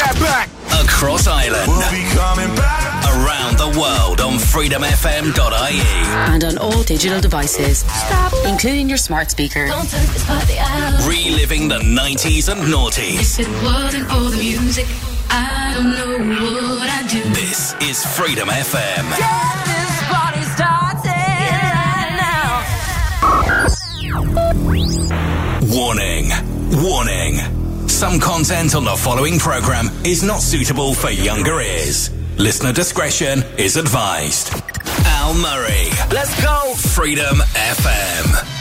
that back. Across Ireland. We'll be coming back. Around the world on freedomfm.ie. And on all digital devices. Stop. Including your smart speaker. Reliving the 90s and noughties. If it wasn't for the music, I don't know what I'd do. This is Freedom FM. Get this party started right now. Warning. Warning. Some content on the following program is not suitable for younger ears. Listener discretion is advised. Al Murray. Let's go. Freedom FM.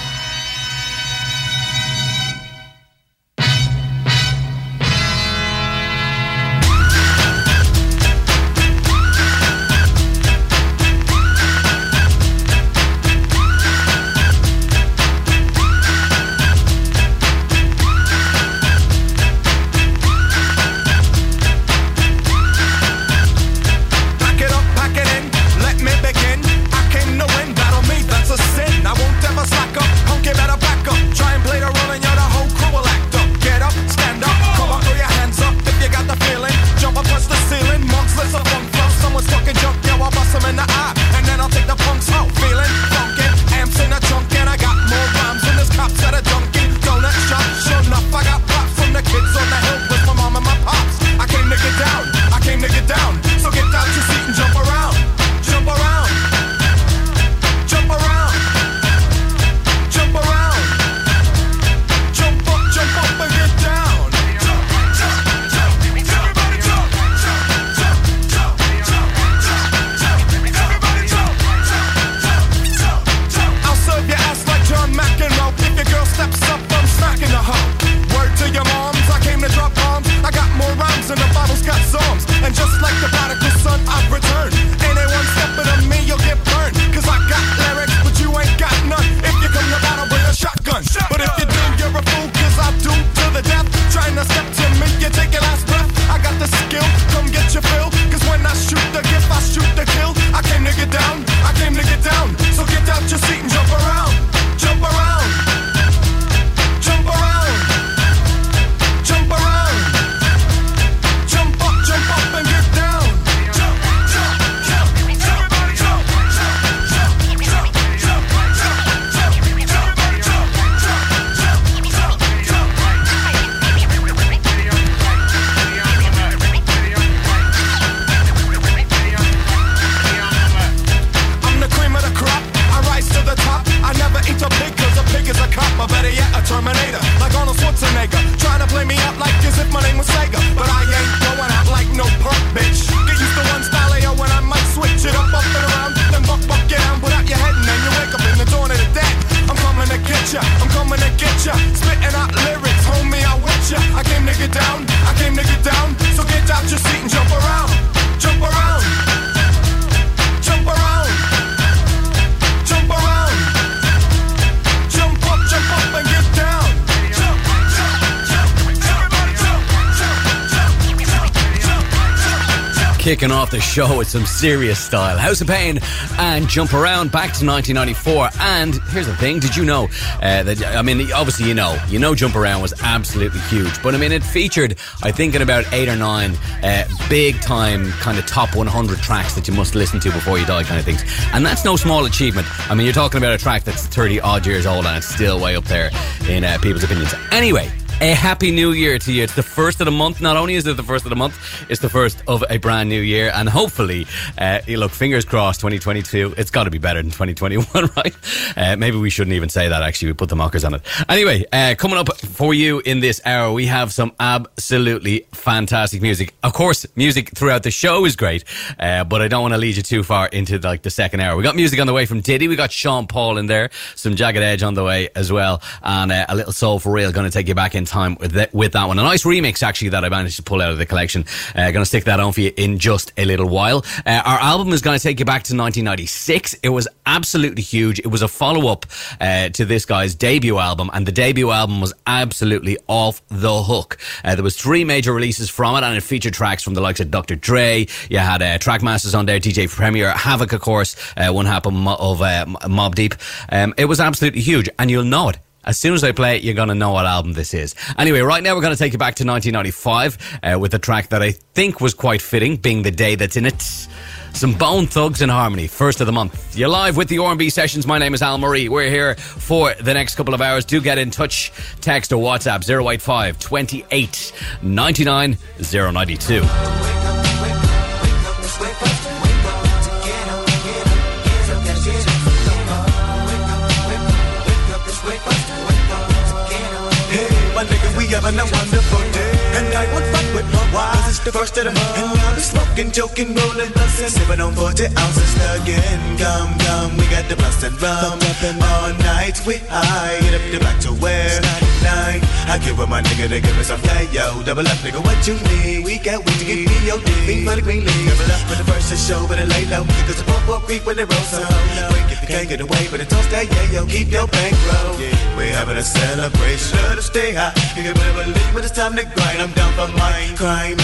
Show with some serious style. House of Pain and Jump Around back to 1994. And here's the thing did you know uh, that, I mean, obviously you know, you know Jump Around was absolutely huge. But I mean, it featured, I think, in about eight or nine uh, big time kind of top 100 tracks that you must listen to before you die kind of things. And that's no small achievement. I mean, you're talking about a track that's 30 odd years old and it's still way up there in uh, people's opinions. Anyway, a happy new year to you. It's the first of the month. Not only is it the first of the month, it's the first of a brand new year. And hopefully, uh, you look, fingers crossed, 2022, it's got to be better than 2021, right? Uh, maybe we shouldn't even say that, actually. We put the mockers on it. Anyway, uh, coming up for you in this hour, we have some absolutely fantastic music. Of course, music throughout the show is great, uh, but I don't want to lead you too far into like the second hour. We got music on the way from Diddy. We got Sean Paul in there, some Jagged Edge on the way as well, and uh, a little soul for real. Going to take you back in time with that, with that one. A nice remix actually that I managed to pull out of the collection. Uh, going to stick that on for you in just a little while. Uh, our album is going to take you back to 1996. It was absolutely huge. It was a follow up uh, to this guy's debut album, and the debut album was absolutely off the hook. Uh, there was three major releases from it, and it featured tracks from the likes of Dr. Dre. You had uh, Trackmasters on there, DJ Premier, Havoc, of course, uh, one half of, uh, Mobb Deep. Um, it was absolutely huge, and you'll know it As soon as I play it, you're going to know what album this is. Anyway, right now we're going to take you back to 1995 uh, with a track that I think was quite fitting, being the day that's in it. Some Bone Thugs and Harmony, first of the month. You're live with the R&B sessions. My name is Al Murray. We're here for the next couple of hours. Do get in touch. Text or WhatsApp 085 28 99 092. Having a wonderful day. And I won't fuck with my wife. The first of the month. And be smoking, joking, rolling, bustin'. Sipping on 40 ounces again. Come, come, we got the rum. Up and all night, we high. Hit up the back to where? 99. I give with my nigga to give me some play, yo. Double up, nigga, what you need? We got weed to get me, yo. Beat for the green league. Double up for the first to show, but it lay low. Cause the pump up creep when they roll so Wait, if you can't get away, but it toast that, yeah, yo. Keep your bankroll. We're having a celebration. Us stay high. You can never believe when it's time to grind. I'm down for mine. Crime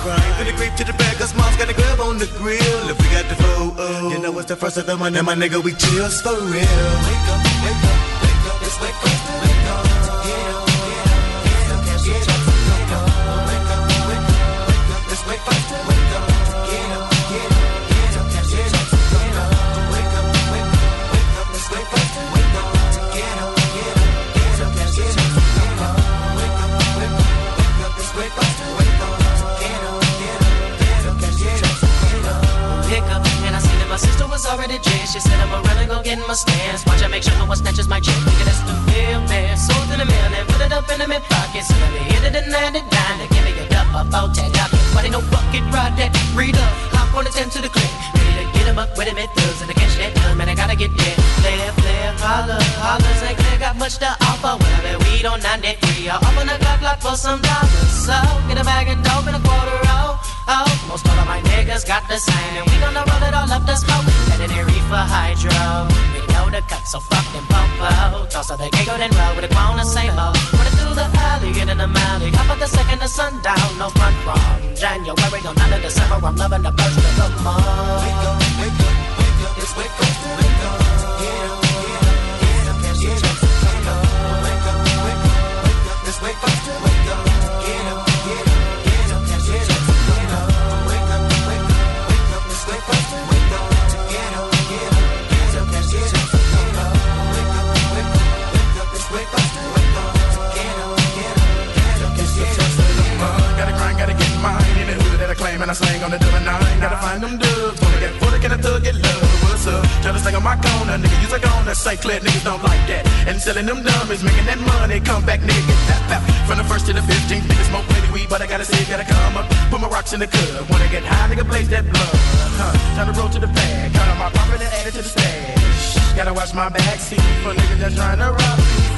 crime. From the creep to the bag, cause mom's got a grab on the grill. If we got the food, oh, you know it's the first of the month, and my nigga, we chills for real. Wake up, wake up, wake up, it's wake up, wake up. Get up, get up, get up, get up, wake up, wake up, wake up, up, wake up, wake up. Get was already dressed. She said, I'm a really go get in my stance. Watch I make sure no one snatches my chick. Nigga, that's the real man. Sold in the mail and put it up in my pocket. So let me hit it and land it down. Now give me a duck up, out tag out. But ain't no bucket ride that. Read up, hop on the 10 to the click. Ready to get him up with him at thugs. And I catch that gun, man, I gotta get there. Player, player, holler, holler. Say, clear, got much to offer. Well, I bet weed on 93. I'll open a Glock block for some dollars. So, get a bag of dope and a quarter roll. Oh, most all of my niggas got the same, and we gonna roll it all up the smoke. Legendary for hydro. We know the cut, so fuck them popo. Toss of the giggle, then roll with a clone the same old. Running through the alley, get in the alley. Hop at the second the sundown, no front from January on none of December. I'm loving the first of the month. Wake up, wake up, wake up, it's wake up, wake up. Get up, get up, get up, get up, wake up, wake up, wake up, wake up, it's wake up, wake up. Get that I slang on the double nine. Gotta find them dubs. Wanna get full, can I thug get love? What's up? Try to sing on my corner, nigga. Use a gonna say clear niggas don't like that. And selling them dummies, making that money. Come back, nigga, get pap. From the first to the 15th, nigga smoke plenty weed, but I gotta say, gotta come up. Put my rocks in the club. Wanna get high, nigga, blaze that blood. Huh? Try to roll to the bag. Count on my profit and add it to the stash. Gotta watch my back seat for niggas that's trying to rob me.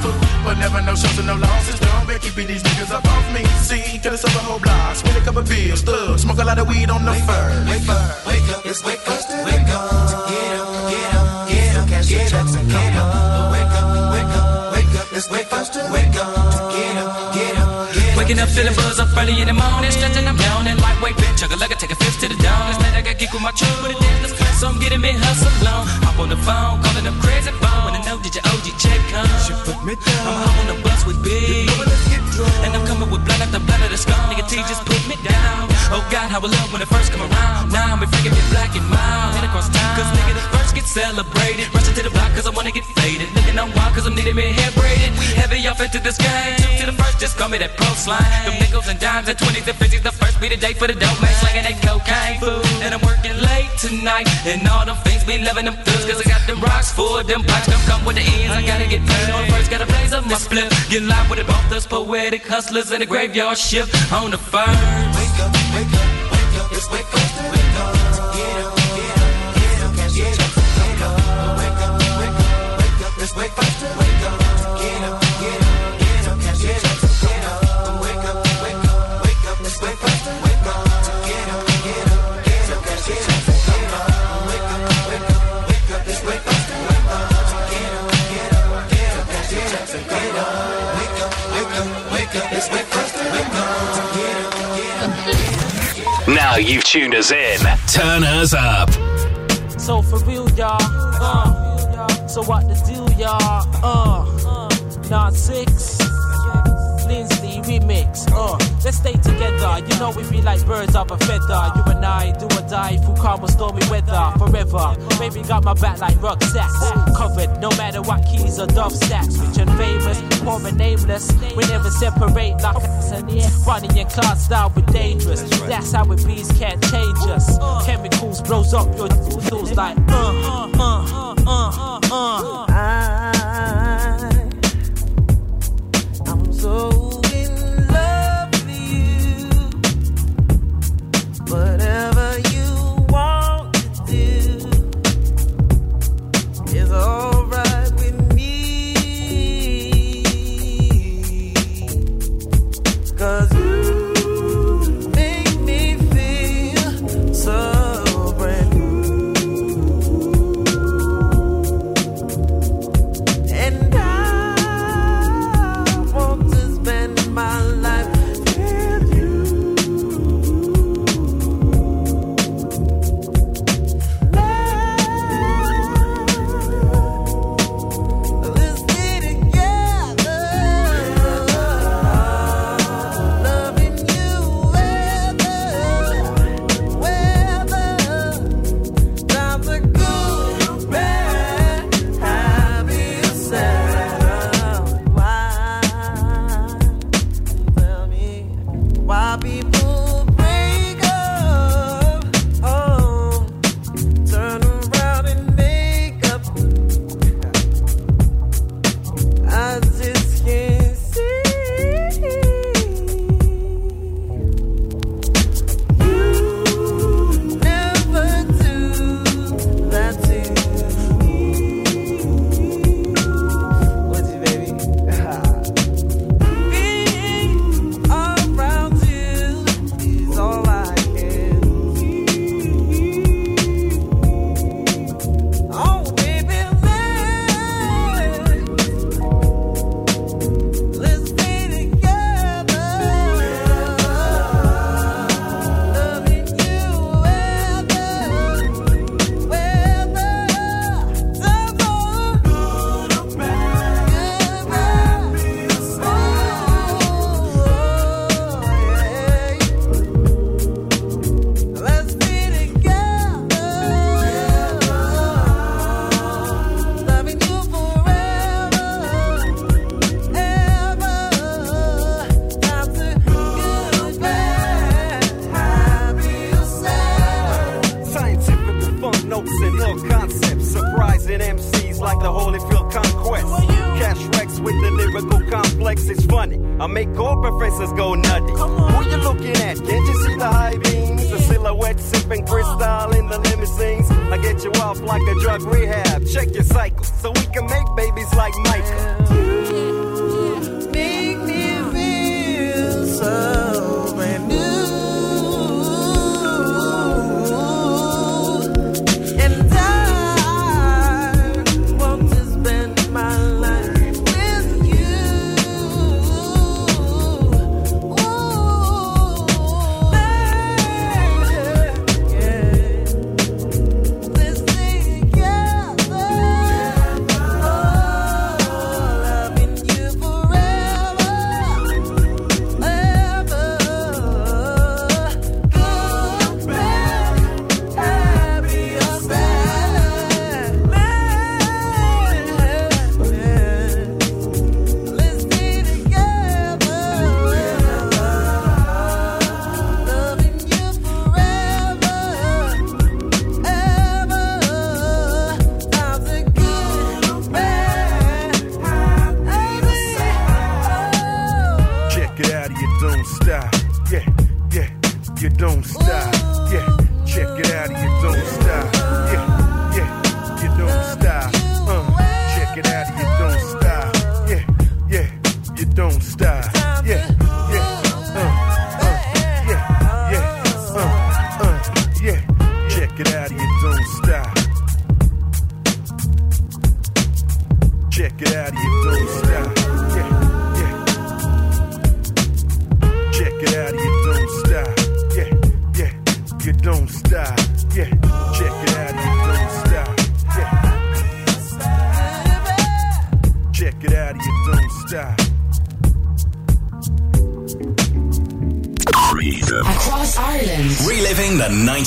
But never no shows and no losses. Don't be keeping these niggas up off me. See, could have sold a whole block. Spend a couple bills. Thug. Smoke a lot of weed on the fur. Wake up, wake up, it's wake up, wake up. Get up, get up, get up, cash get up, get up. Wake up, wake up, wake up, it's wake up, wake up. Get up, get up, get up. Waking up feeling buzz up early in the morning, stretching, I'm yawning, lightweight bitch, chug a lugger, take a fifth to the dawn. Last night I got kicked with my truck, but it dance, so I'm getting me hustle on. Hop on the phone, calling up crazy phone, wanna know did your OG check come? She put me down. I'm home on the bus with B, Let's get drunk. and I'm coming with blood after blood of the skull. Nigga T just put me down. Oh God, how I love when it first come around. Now I'm freaking me black and mild, head across town. Cause nigga the first get celebrated, rushing to the block cause I wanna get faded. Looking on wild cause I'm needing me hair braided. We heavy off into this game. Two to the first, just call me that pro slime. Them nickels and dimes and twenties and fifties. The first be the day for the dope man slanging that cocaine food. And I'm working late tonight, and all them things be loving them thugs. Cause I got them rocks for them blocks. Come come with the ends, I gotta get paid. On first, gotta blaze up my split. Get live with it, both us poetic hustlers in the graveyard shift on the first. Wake up, wake up, it's wake up, you've tuned us in. Turn us up. So for real, y'all. Uh, so what the deal, y'all? Uh, not six. Let's stay together. You know we be like birds of a feather. You and I do or die through calm or stormy weather forever. Baby got my back like rucksacks covered. No matter what keys or dove stacks, rich and famous, poor and nameless. We never separate like running in cars and style, we dangerous. That's how it bees can't change us. Uh. Chemicals blows up your tools like uh, uh, uh, uh, uh, uh. I, I'm so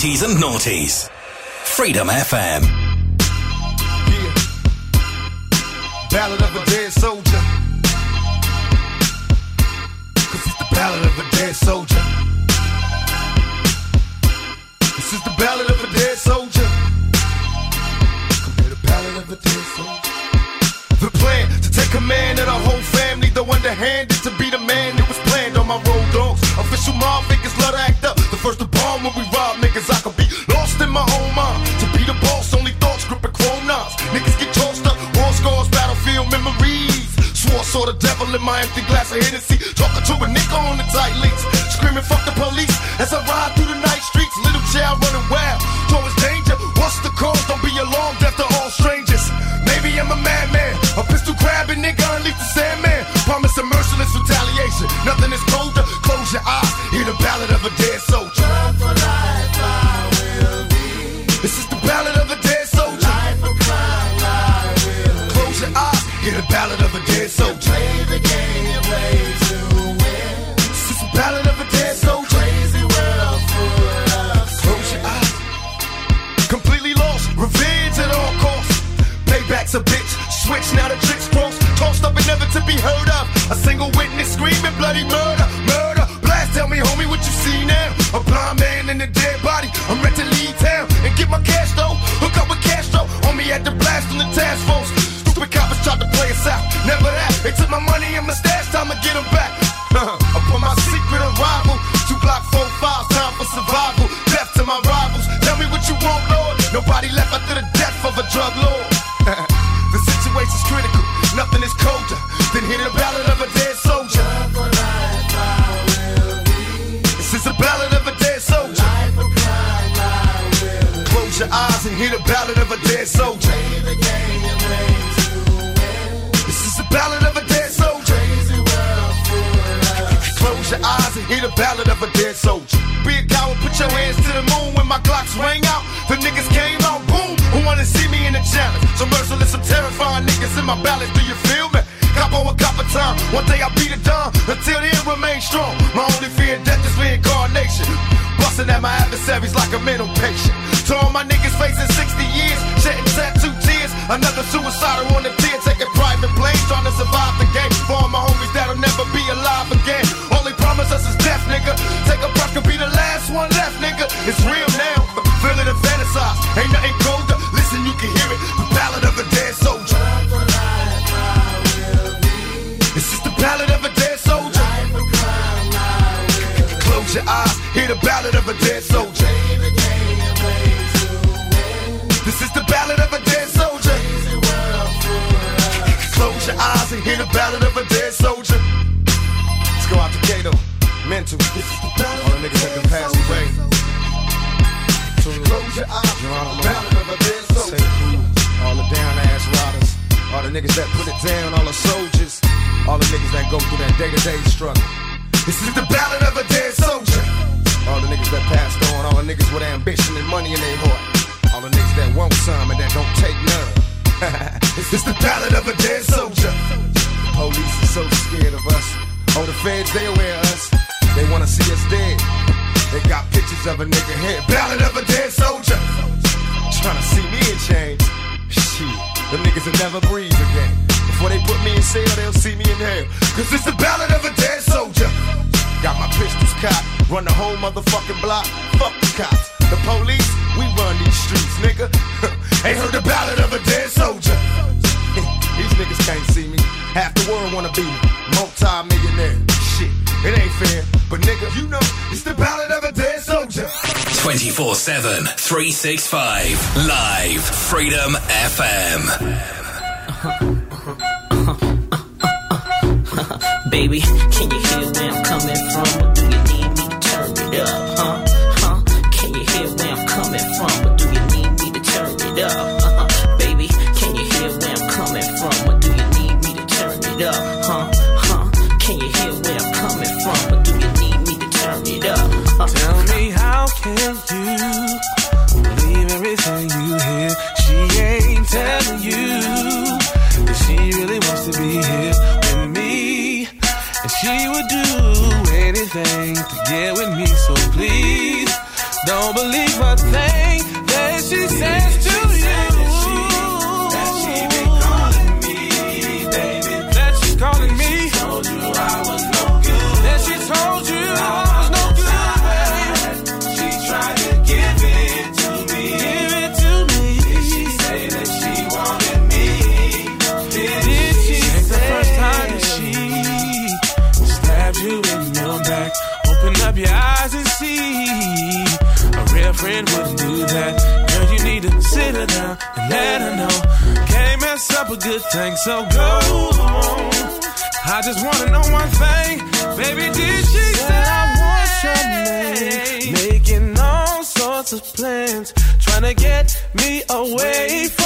righties and naughties. Freedom FM. Yeah. Ballad of a dead soldier. Cause it's the ballad of a dead soldier. This is the ballad of a dead soldier. Compare the ballad of a dead soldier. The plan to take command of the whole family, though underhanded to be the man in my empty glass of Hennessy. Talking to a nigga on the tight leash. Screaming, fuck the police. 365 Live Freedom FM. Baby, can you hear where I'm coming from? Do you need me? to Turn it up. Good so go on. I just wanna know one thing, baby. Did she say I want your name? Making all sorts of plans, trying to get me away from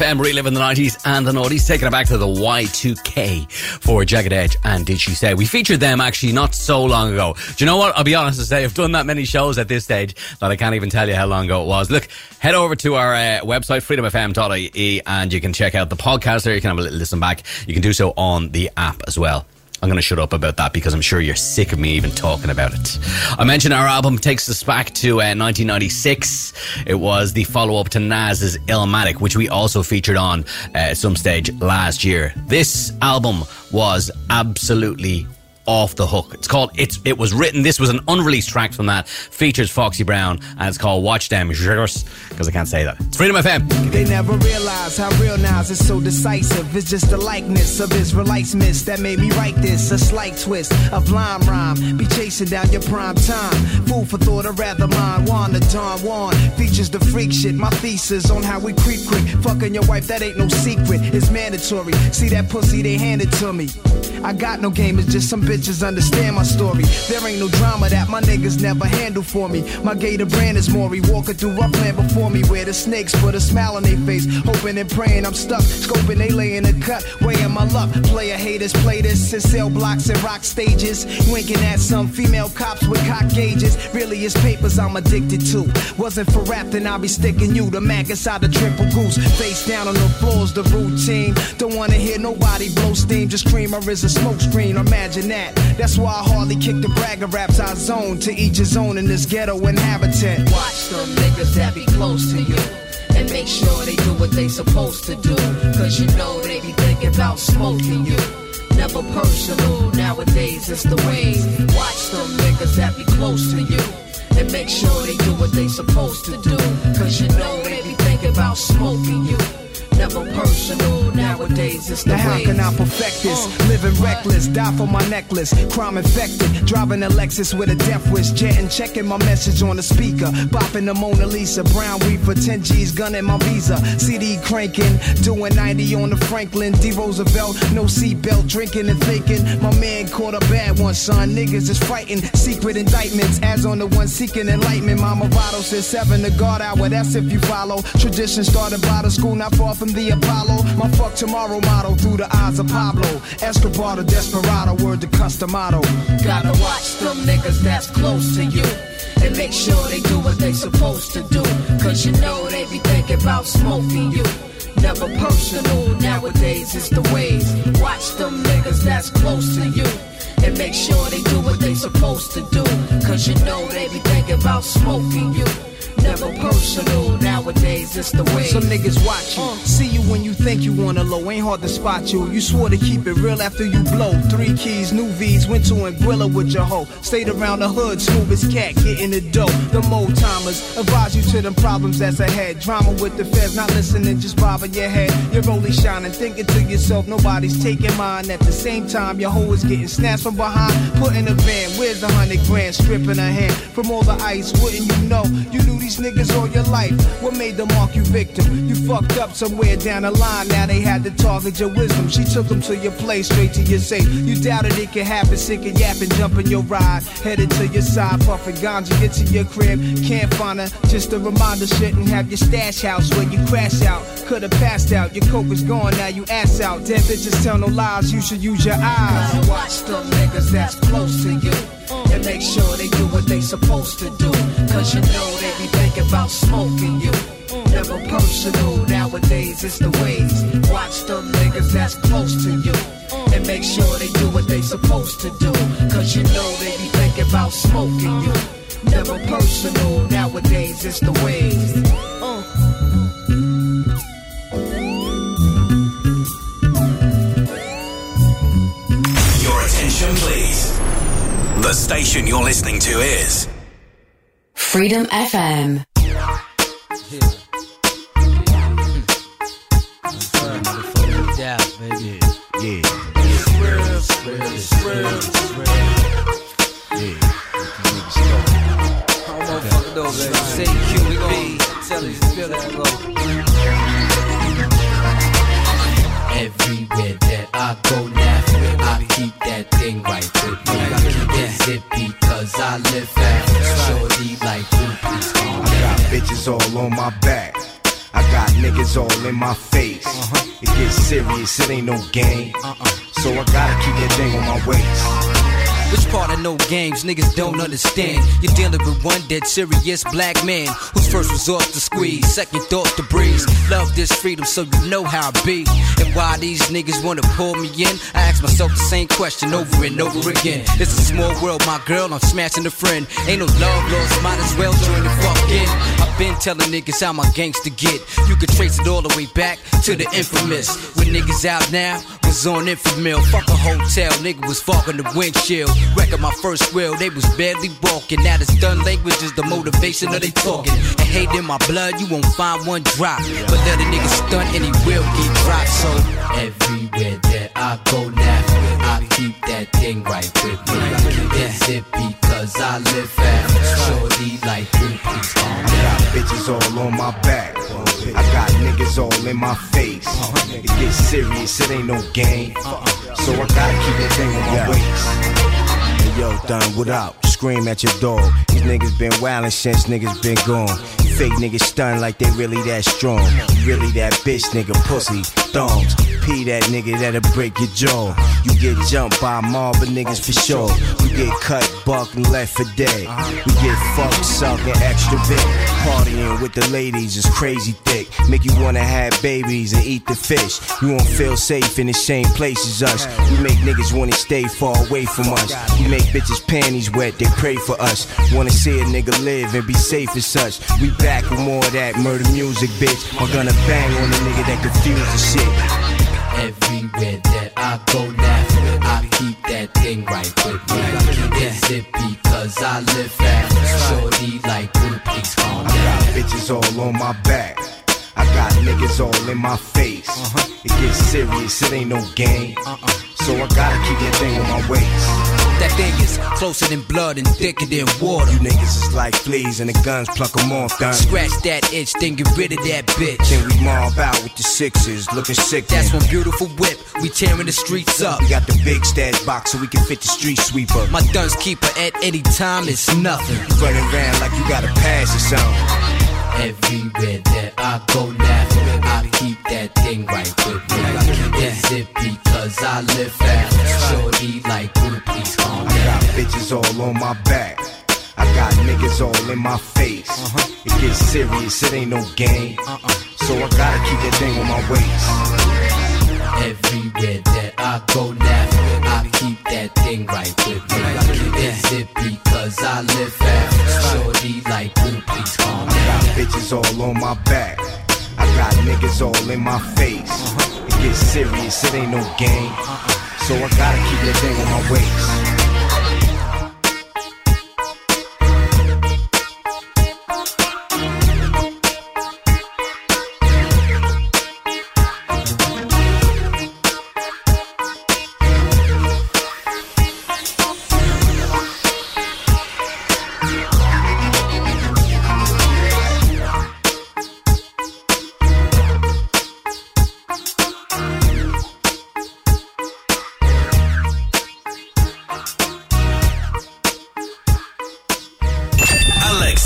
FM reliving the 90s and the noughties, taking it back to the Y2K for Jagged Edge and Did She Say. We featured them actually not so long ago. Do you know what? I'll be honest to say, I've done that many shows at this stage that I can't even tell you how long ago it was. Look, head over to our uh, website, freedomfm.ie, and you can check out the podcast there. You can have a little listen back. You can do so on the app as well. I'm going to shut up about that because I'm sure you're sick of me even talking about it. I mentioned our album takes us back to uh, 1996. It was the follow up to Nas's Illmatic, which we also featured on uh, at some stage last year. This album was absolutely off the hook. It's called It's It Was Written. This was an unreleased track from that. Features Foxy Brown and it's called Watch Them because I can't say that. It's Freedom FM. They never realize how real Nas is so decisive. It's just the likeness of Israelites miss that made me write this. A slight twist of lime rhyme. Be chasing down your prime time. Food for thought, or rather mine. Juan the Don Juan features the freak shit. My thesis on how we creep quick. Fucking your wife, that ain't no secret. It's mandatory. See that pussy, they handed to me. I got no game, it's just some bitches understand my story. There ain't no drama that my niggas never handle for me. My gator brand is Mauri, walking through rough land before me. Where the snakes put a smile on their face, hoping and praying I'm stuck. Scoping, they lay in the cut, weighing my luck. Player haters play this in sell blocks and rock stages. Winking at some female cops with cock gauges. Really, it's papers I'm addicted to. Wasn't for rap, then I'll be sticking you. The Mac inside the triple goose. Face down on the floor's the routine. Don't wanna hear nobody blow steam. Just scream or is a smoke screen. Imagine that. That's why I hardly kick the bragger raps I zone to each his own in this ghetto inhabitant. Watch them niggas that be close to you. And make sure they do what they supposed to do. Cause you know they be thinking about smoking you. Never personal, nowadays it's the way. Watch them niggas that be close to you. And make sure they do what they supposed to do. Cause you know they be thinking about smoking you. Never personal, nowadays it's the Now how can I perfect this? Uh. Living reckless, die for my necklace. Crime infected, driving a Lexus with a death wish. Jetting, checking my message on the speaker. Bopping the Mona Lisa, brown reefer, 10 G's, gunning my visa. CD cranking, doing 90 on the Franklin D. Roosevelt. No seatbelt, drinking and thinking. My man caught a bad one, son. Niggas is fighting. Secret indictments, as on the one seeking enlightenment. Mama Votto said seven to guard hour. That's if you follow. Tradition started by the school, not far from the Apollo. My fuck tomorrow motto through the eyes of Pablo. Escobar the desperado, word to Customato. Gotta watch them niggas that's close to you. and make sure they do what they supposed to do. Cause you know they be thinking about smoking you. Never personal, nowadays it's the ways. Watch them niggas that's close to you. And make sure they do what they supposed to do. Cause you know they be thinking about smoking you. Never personal, nowadays it's the way. Some niggas watch you, uh. see you when you think you wanna low. Ain't hard to spot you. You swore to keep it real after you blow. Three keys, new V's, went to Anguilla with your hoe. Stayed around the hood, smooth as cat, getting the dough. The old timers advise you to them problems that's ahead. Drama with the feds, not listening, just bobbing your head. You're only shining, thinking to yourself, nobody's taking mine. At the same time, your hoe is getting snatched from behind. Put in a van, where's the hundred grand? Stripping her hand from all the ice, wouldn't you know? You knew these niggas all your life. What made them mark you victim? You fucked up somewhere down the line. Now they had to target your wisdom. She took them to your place, straight to your safe. You doubted it could happen, sick and yapping, jumping your ride. Headed to your side, puffing ganja, get to your crib. Can't find her, just a reminder. Shouldn't have your stash house where you crash out. Could've passed out, your coke is gone, now you ass out. Dead bitches tell no lies, you should use your eyes. Watch the niggas that's close to you. And make sure they do what they supposed to do. Cause you know they be thinking about smoking you. Never personal, nowadays it's the ways. Watch them niggas that's close to you. And make sure they do what they supposed to do. Cause you know they be thinking about smoking you. Never personal, nowadays it's the ways. Your attention, please. The station you're listening to is Freedom FM. Everywhere that I go now, I keep that thing all on my back. I got niggas all in my face. Uh-huh. It gets serious, it ain't no game. So I gotta keep that thing on my waist. Which part of no games niggas don't understand? You're dealing with one dead serious black man whose first resort to squeeze, second thought to breeze. Love this freedom so you know how I be. And why these niggas wanna pull me in? I ask myself the same question over and over again. It's a small world, my girl, I'm smashing a friend. Ain't no love lost, might as well join the fuck in. I've been telling niggas how my gangster get. You can trace it all the way back to the infamous. When niggas out now, was on Enfamil. Fuck a hotel, nigga was fogging the windshield. Wrecking my first wheel, they was barely walking. Now the done language is the motivation of they talking. And hate in my blood, you won't find one drop. But let a nigga stunt and he will get dropped. So Everywhere that I go now, I keep that thing right with me. I keep it zippy cause I live fast. Shorty like groupies, calm I got down. bitches all on my back. I got niggas all in my face. It gets serious, it ain't no game. So I gotta keep that thing on my waist. Yo, done, what up? Scream at your dog. These niggas been wildin' since niggas been gone. Fake niggas stun like they really that strong. Really that bitch nigga, pussy, thongs. P that nigga that'll break your jaw. You get jumped by mob niggas for sure. You get cut, buck, and left for dead. You get fucked, sucked, extra big. Partying with the ladies is crazy thick. Make you wanna have babies and eat the fish. You won't feel safe in the same place as us. We make niggas wanna stay far away from us. We make bitches panties wet, they pray for us. Wanna see a nigga live and be safe as such. We with more of that murder music, bitch. I'm gonna bang on a nigga that confuse the shit. Everywhere that I go now, I keep that thing right with me. I keep it cause I live fast. Shorty like groupies, calm I got bitches all on my back. I got niggas all in my face. Uh-huh. It gets serious, it ain't no game. Uh-uh. So I gotta keep that thing on my waist. That thing is closer than blood and thicker than water. You niggas is like fleas and the guns pluck 'em off, done. Scratch that itch, then get rid of that bitch. Then we mob out with the sixes, looking sick. That's one beautiful whip. We tearing the streets up. We got the big stash box so we can fit the street sweeper. My guns keeper at any time it's nothing. Running around like you got a pass or something. Everywhere that I go now, that thing right with me. I keep it zippy cause I live fast. Shorty like groupies, calm I got bitches all on my back. I I got niggas all in my face. Uh-huh. It gets serious, it ain't no game. Uh-uh. So I gotta keep that thing on my waist. Everywhere that I go now, I keep that thing right with me. Is it because I live fast? Shorty like, ooh, please calm I got bitches all on my back. I got niggas all in my face. It gets serious, it ain't no game. So I gotta keep that thing on my waist.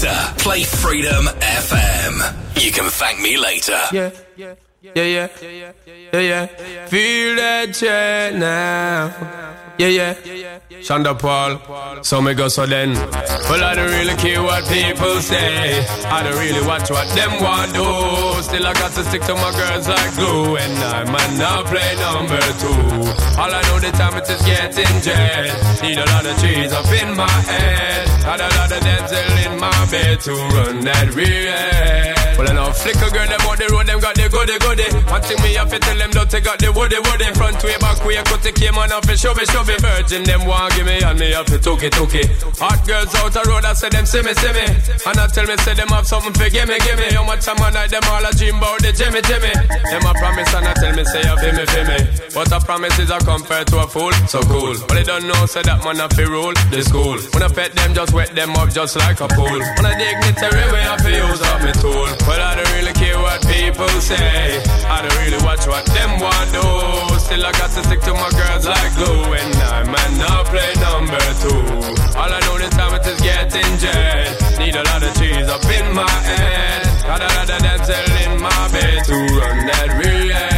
Alexa, play Freedom FM. You can thank me later. Yeah, yeah, yeah, yeah, yeah. Yeah. yeah, yeah. Feel that jet now. Yeah, yeah. Shonda Paul, so me go so then. Well, I don't really care what people say. I don't really watch what them want do. Still, I got to stick to my girls like glue. And I might not play number two. All I know the time it is getting jet. Need a lot of trees up in my head. Got a lot of dental in my bed to run that real. Well, I know flicker girl, them on the road, them got the goody goody. One thing me have to tell them, don't they got the woody woody. Front way, back way, cut the came on off show me, show me. Virgin, them want give me, and me have to took it. Hot girls out the road, I say them, see me, see me. And I tell me, say them have something for give me, give me. How much time I night, them all a dream about the Jimmy, Jimmy. Them a promise, and I tell me, say, you feel me, feel me. But a promise is a compared to a fool, so cool. But they don't know, say that man have to rule the school. When I pet them, just wet them up, just like a pool. When I dignitary way, I feel use up my tool. Well, I don't really care what people say. I don't really watch what them want do. Still, I got to stick to my girls like glue. And I might not play number two. All I know this time is getting jet. Need a lot of cheese up in my head. Got a lot of dental in my bed to run that real.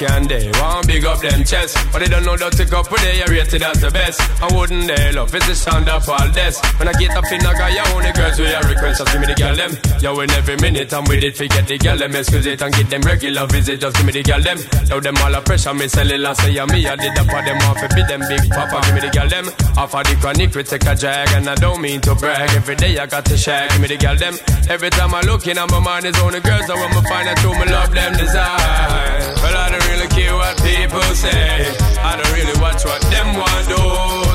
Can they want big up them chest? But they don't know that to go put they are rated as the best. I wouldn't they love it's the sound of all this. When I get up in I got your only girls we are request, just give me the girl them. Yo, in every minute I'm with it, forget the girl them, excuse it and get them regular visit, just give me the girl them. Yo, them all a pressure, me sell it last year, me I did up for them off, it be them big papa, give me the girl them. Off of the chronic, we take a drag, and I don't mean to brag. Every day I got to shag, give me the girl them. Every time I look in, my mind is only girls, I want me find out who me love them design. Well, I really care what people say. I don't really watch what them want do.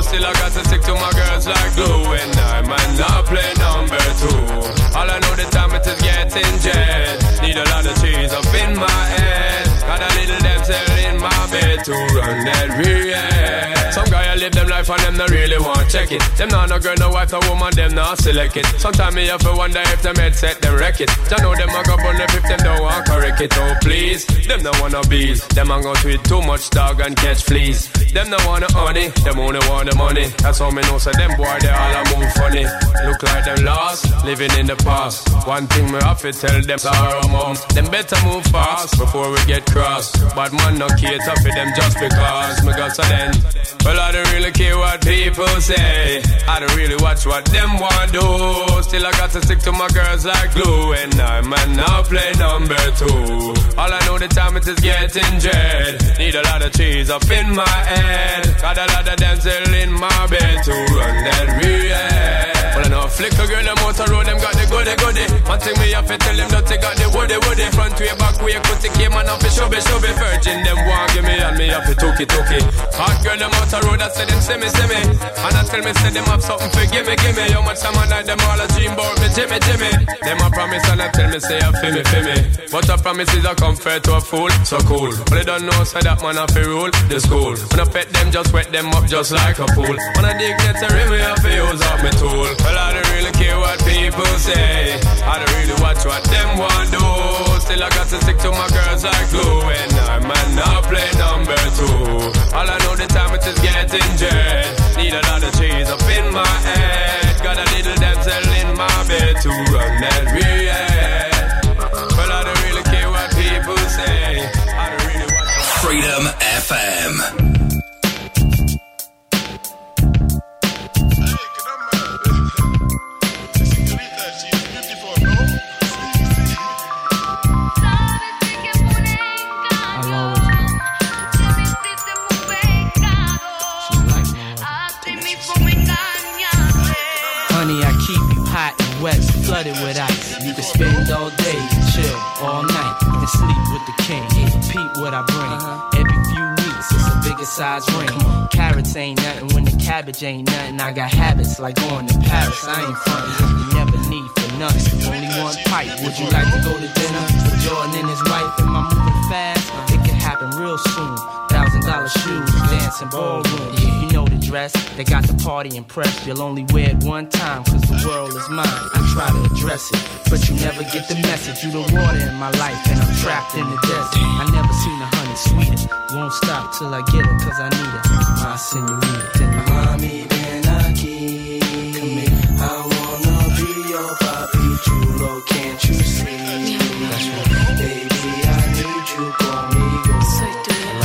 Still, I got to stick to my girls like glue. And I might not play number two. All I know the time it is getting jet. Need a lot of cheese up in my head. Got a little damsel in my bed to run that real. Some guy live them life and them not really want check it. Them not no girl, no wife, no woman, them not select it. Sometimes me have to wonder if them head set them wreck it. I know them a go on if them don't want correct it. Oh please, them no wanna bees. Them a go tweet too much dog and catch fleas. Them no wanna honey, them only want the money. That's how me know so them boy they all a move funny. Look like them lost, living in the past. One thing me have to tell them sorrow mom. Them better move fast before we get cross. But man no cater for them just because me got so then. Well I don't really care what people say. I don't really watch what them want do. Still I got to stick to my girls like glue. And I'm man now play number two. All I know the time it is getting jet. Need a lot of cheese up in my head. Got a lot of dental in my bed to run that real. Well, I know flicker girl, them out road, them got the goody goody. One thing me have to tell them that they got the woody woody. Front way, back way, cut the came and off the shove shove Virgin, them want give me and me have to took it, it. Hot girl, them out road, I say them see me, see me. And I tell me, say them have something for gimme, gimme. How much time I night, them all a dream about me, Jimmy, Jimmy. Them a promise and I tell me, say I feel me, feel me. But a promise is a comfort to a fool, so cool. But they don't know, say that man have to rule the school. When I pet them, just wet them up just like a pool. When I dig me, have to use up my tool. Well, I don't really care what people say. I don't really watch what them want do. Still, I got to stick to my girls like glue. And I might not play number two. All I know the time it is getting jet. Need a lot of cheese up in my head. Got a little damsel in my bed to run that real. When ain't nothing. I got habits like going to Paris. I ain't frontin'. You never need for nothing. Only one pipe. Would you like to go to dinner with Jordan and his wife? Am I moving fast? It could happen real soon. Thousand dollar shoes, dancing ballroom. You know the dress. They got the party impressed. You'll only wear it one time, cause the world is mine. I try to address it, but you never get the message. You the water in my life, and I'm trapped in the desert. I never seen a honey sweeter. Won't stop till I get her, cause I need her. My senorita. Mommy, ven aquí. I wanna be your papi chulo, can't you see? That's right. Baby, I need you conmigo.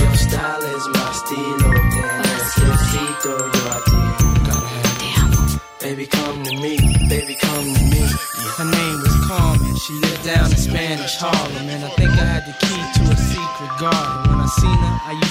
Your style is my estilo. Te necesito yo a ti. Baby, come to me. Baby, come to me. Her name was Carmen. She lived down in Spanish Harlem. And I think I had the key to a secret garden. When I seen her, I used to wanna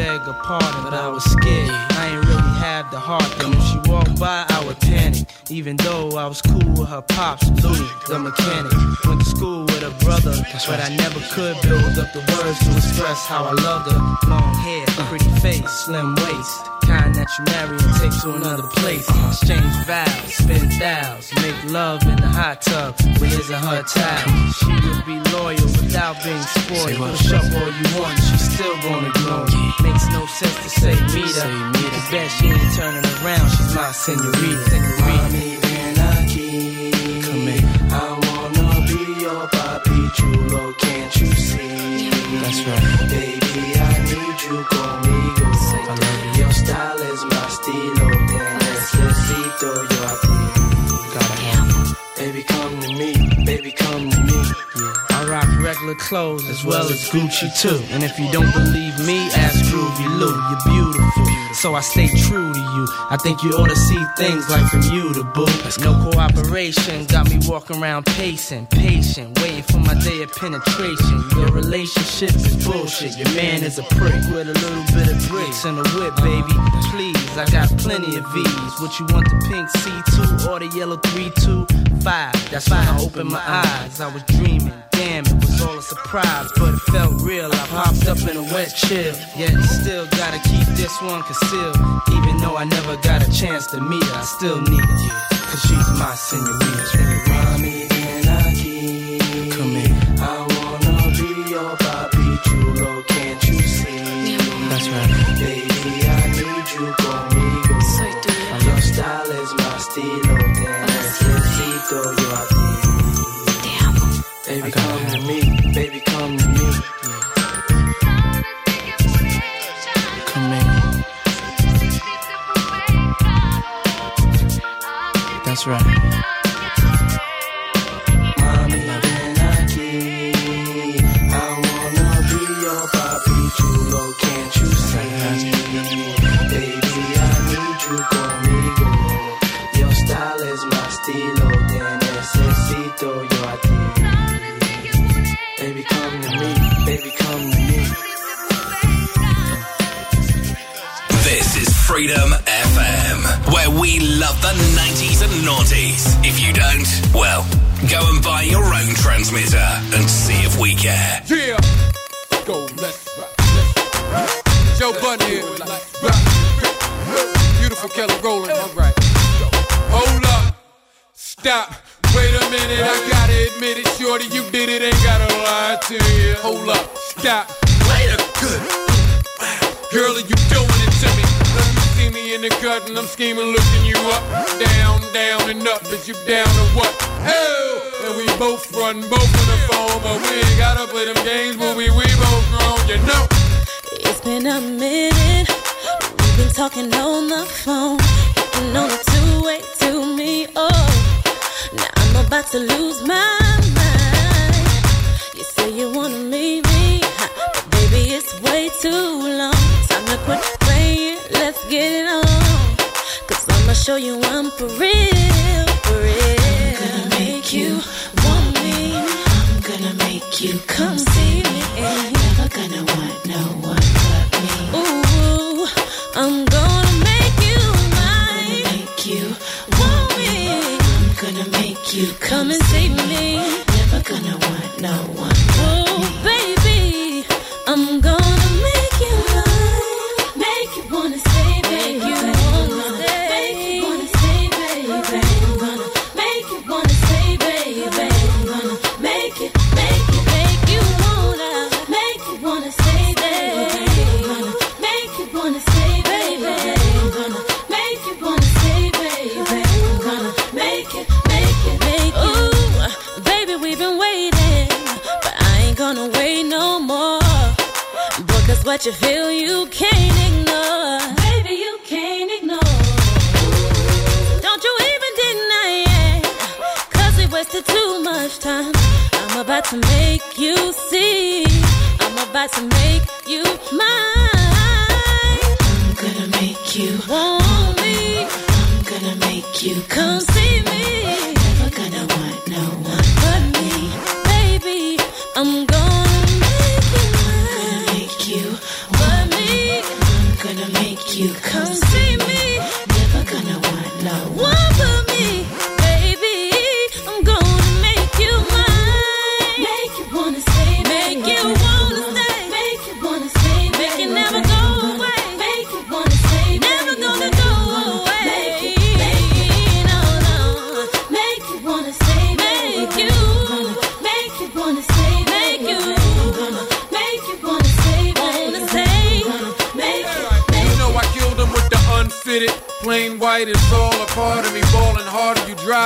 beg her pardon. But I was scared. I ain't really have the heart. Then if she walked by, I would panic. Even though I was cool with her pops, Louis, the mechanic. Went to school with her brother. But I never could build up the words to express how I loved her. Long hair, pretty face, slim waist. Kind that you marry and take to another place. Exchange vows, spend thousands, make love in the hot tub with his and her towel. She would be loyal without being spoiled. Push up all you want, she's still gonna you. Makes no sense to say meet her. The bet she ain't turning around, she's my senorita. senorita. Come here. I wanna be your papi chulo, can't you see? That's right. You conmigo. Regular clothes as well as Gucci too. And if you don't believe me, ask Groovy Lou. You're beautiful, so I stay true to you. I think you ought to see things like Bermuda, boo. No cooperation, got me walking around pacing, patient, waiting for my day of penetration. Your relationship is bullshit. Your man is a prick with a little bit of bricks and a whip, baby. Please, I got plenty of V's. What you want the pink C2 or the yellow 325? That's when I opened my eyes. I was dreaming. Damn, it was all a surprise, but it felt real. I popped up in a wet chill. Yet still gotta keep this one concealed. Even though I never got a chance to meet her, I still need you. Cause she's my senorita. Go and buy your own transmitter and see if we care. Yeah. Go, let's rock. Let's. Joe Budden here. Beautiful Kelly Rowland. All right. Hold up. Stop. Wait a minute. I gotta admit it. Shorty, you did it. Ain't gotta lie to you. Hold up. Stop. Wait a good. Girl, you doing it to me? Let me see me in the cut and I'm scheming, looking you up, down, down and up. Is you down or what? And we both front, both on the phone, but we ain't gotta play them games when we we both grown, you know. It's been a minute. We've been talking on the phone. Hitting on the two-way to me. Oh, now I'm about to lose my mind. You say you wanna leave me, but baby, it's way too long. Time to quit playing. Let's get it on. Cause I'ma show you I'm for real, for real. Gonna you want me. I'm gonna make you come see me. Never gonna want no one but me. Ooh, I'm gonna make you mine. Make you want me. I'm gonna make you. Come and save me. What you feel, you can't ignore. Baby, you can't ignore. Don't you even deny it. Cause we wasted too much time. I'm about to make you see. I'm about to make you mine. I'm gonna make you want me. I'm gonna make you Come see me.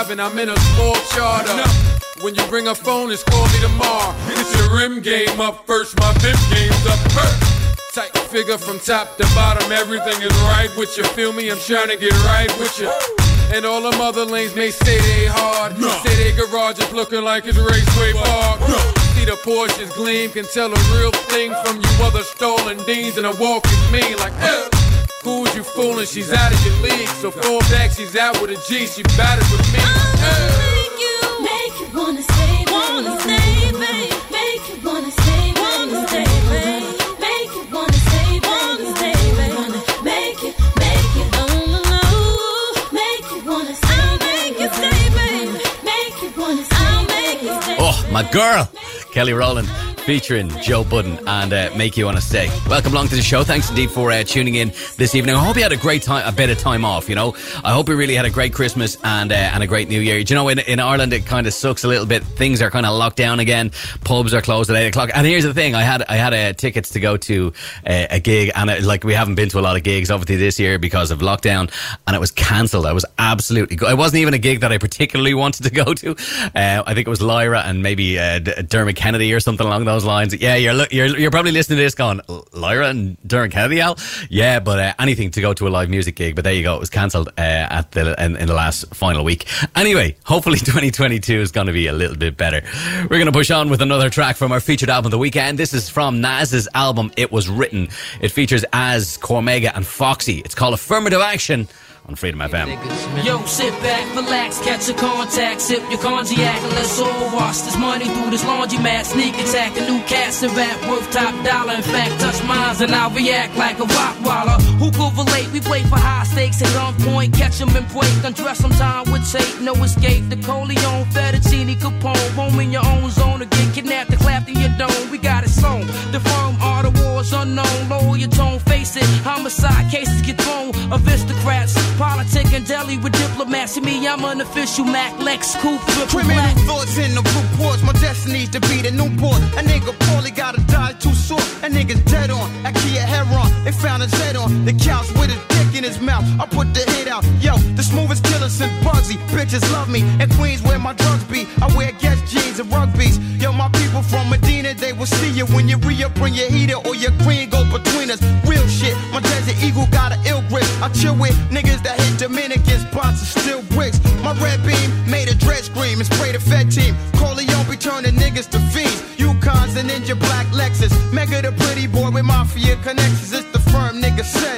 Driving. I'm in a small charter. When you bring a phone, it's call me tomorrow. Get your rim game up first, my bib game's up first. Tight figure from top to bottom, everything is right with you. Feel me? I'm trying to get right with you. And all them other lanes may say they hard. Say they garage is looking like it's Raceway Park. See the Porsches gleam, can tell a real thing from you other stolen deans. And a walk is mean like, eh. Who's you fooling? She's out of your league. So fall back, she's out with a G. She batted with me. Oh, my girl, Kelly Rowland. Featuring Joe Budden and uh, Make You Wanna Stay. Welcome along to the show. Thanks indeed for uh, tuning in this evening. I hope you had a great time, a bit of time off, you know. I hope you really had a great Christmas and uh, and a great New Year. Do you know, in, in Ireland, it kind of sucks a little bit. Things are kind of locked down again. Pubs are closed at 8 o'clock. And here's the thing I had I had uh, tickets to go to uh, a gig, and it, like we haven't been to a lot of gigs, obviously, this year because of lockdown, and it was cancelled. I was absolutely. It wasn't even a gig that I particularly wanted to go to. Uh, I think it was Lyra and maybe uh, Dermot Kennedy or something along those lines. Yeah, you're you're you're probably listening to this going Lyra and Dermot Kennedy, Al. Yeah, but uh, anything to go to a live music gig. But there you go, it was cancelled uh, at the in, in the last final week. Anyway, hopefully 2022 is going to be a little bit better. We're going to push on with another track from our featured album of the weekend. This is from Nas's album. It was written. It features Az, Cormega, and Foxy. It's called Affirmative Action on Freedom FM. Yo, sit back, relax, catch a contact, sip your cognac, and let's all wash this money through this laundromat. Sneak attack, a new cast and rap worth top dollar. In fact, touch mines and I'll react like a rock waller. Who could relate? We play for high stakes at gunpoint, catch 'em and break. Undress some time with tape, no escape. The Corleone, Fettuccine, Capone, home in your own zone get kidnapped and clapped in your dome. We got it sewn. The firm are the unknown. Lower your tone, face it. Homicide cases get thrown. Aristocrats, politic and deli with diplomats. To me, I'm an official Mac Lex triple Criminal black. thoughts in the reports. My destiny's to be the new Newport. A nigga poorly gotta die too short. A nigga dead on. Akia Heron. They found his head on the couch with his dick in his mouth. I put the hit out. Yo, the smoothest killer since Bugsy. Bitches love me. And Queens where my drugs be. I wear Guess jeans and rugbies. Yo, my people from Medina, they will see you when you re-up, bring your heater or your green go between us. Real shit. My Desert Eagle got an ill grip. I chill with niggas that hit Dominicans, spots and still bricks. My red beam made a dread scream and spray the Fed team. Corleone be turning niggas to fiends. Yukons and Ninja Black Lexus. Mega the pretty boy with mafia connections. It's the firm nigga said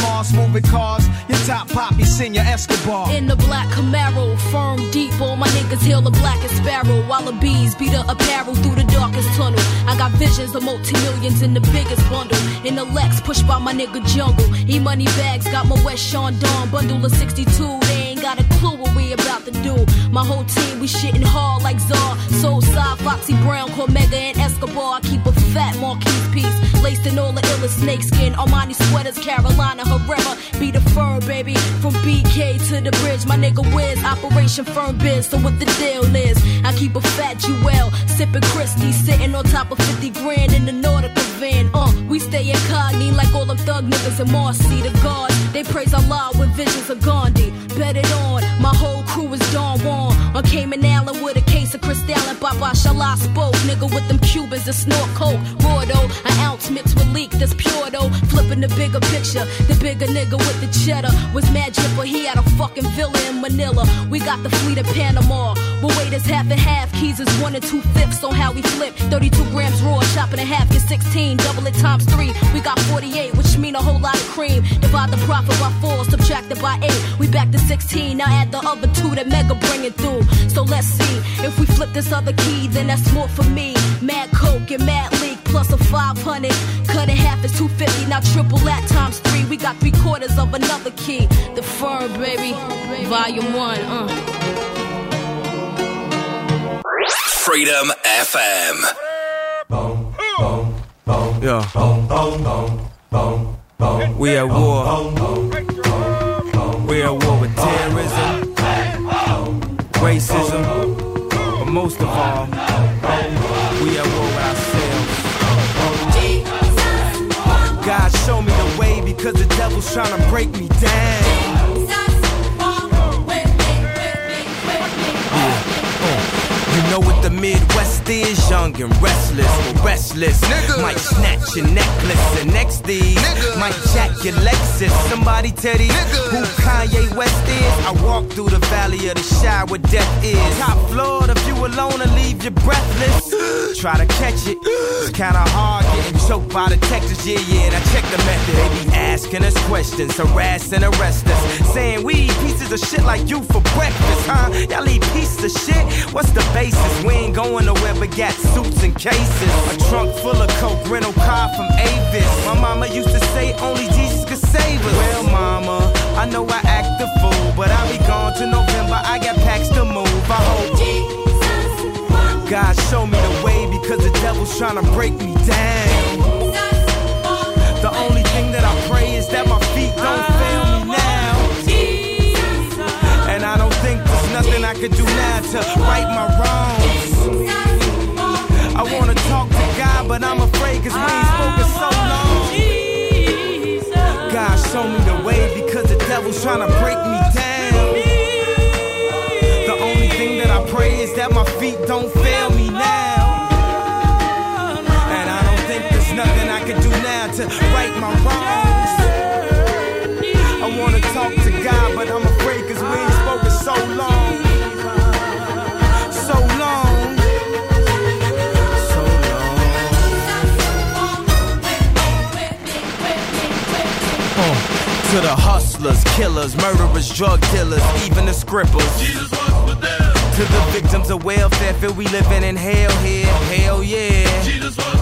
Mars, moving cars. Your top poppy, senior Escobar. In the black Camaro, firm deep, all my niggas hail the blackest sparrow. While the bees beat the apparel through the darkest tunnel. I got visions of multi millions in the biggest bundle. In the Lex, pushed by my nigga Jungle. E money bags, got my West Sean Dawn bundle of 62. They got a clue what we about to do. My whole team, we shitting hard like Czar. Soul side, Foxy Brown, Cormega, and Escobar. I keep a fat Marquise piece. Laced in all the illest snakeskin. Armani sweaters, Carolina Herrera. Be the fur, baby. From BK to the bridge, my nigga Wiz. Operation Firm Biz, so what the deal is. I keep a fat Jewel. Sipping Christie, sitting on top of 50 grand in the Nautica van. Uh, we stay incognito like all them thug niggas in Marcy. The guards, they praise Allah with visions of Gandhi. Bet on, my whole crew is Don Juan. On Cayman Island with a case of Cristal and Baba Shala spoke. Nigga with them Cubans that snort coke. Raw an ounce mixed with leak that's pure Flipping the bigger picture. The bigger nigga with the cheddar was mad but he had a fucking villa in Manila. We got the fleet of Panama. But wait, it's half and half. Keys is one and two fifths on how we flip. 32 grams raw, chopping in half, get 16. Double it times three. We got 48, which mean a whole lot of cream. Divide the profit by four, subtract it by eight. We back to 16. Now add the other two that Mega bringing through. So let's see. If we flip this other key, then that's more for me. Mad Coke and Mad Leak plus a 500. Cut in half is 250. Now triple that times three. We got three quarters of another key. The firm, baby. Volume one, uh. Freedom FM. Yeah. We at war. We at war with terrorism, racism, but most of all, show me the way because the devil's trying to break me down. You know what the Midwest is? Young and restless, restless. Nigga. Might snatch your necklace and next these might jack your Lexus. Somebody tell these who Kanye West is. I walk through the valley of the shadow where death is. Top floor, the view alone and leave you breathless. Try to catch it, it's kinda hard getting choked by the Texas. Yeah, yeah, and I check the method. They be asking us questions, harass and arrest us, saying we eat pieces of shit like you for breakfast, huh? Y'all eat pieces of shit. What's the basis? We ain't going nowhere got suits and cases. A trunk full of coke, rental car from Avis. My mama used to say only Jesus could save us. Well, mama, I know I act the fool, but I'll be gone to November. I got packs to move. I hope Jesus God show me the way because the devil's trying to break me down. The only thing that I pray is that my feet don't fail me now. And I don't think there's nothing I could do now to right my wrongs. I wanna talk to God, but I'm afraid cause we ain't spoken so long. God show me the way because the devil's trying to break me down. The only thing that I pray is that my feet don't to the hustlers, killers, murderers, drug dealers, even the scribblers. To the victims of welfare, feel we living in hell here. Hell yeah. Now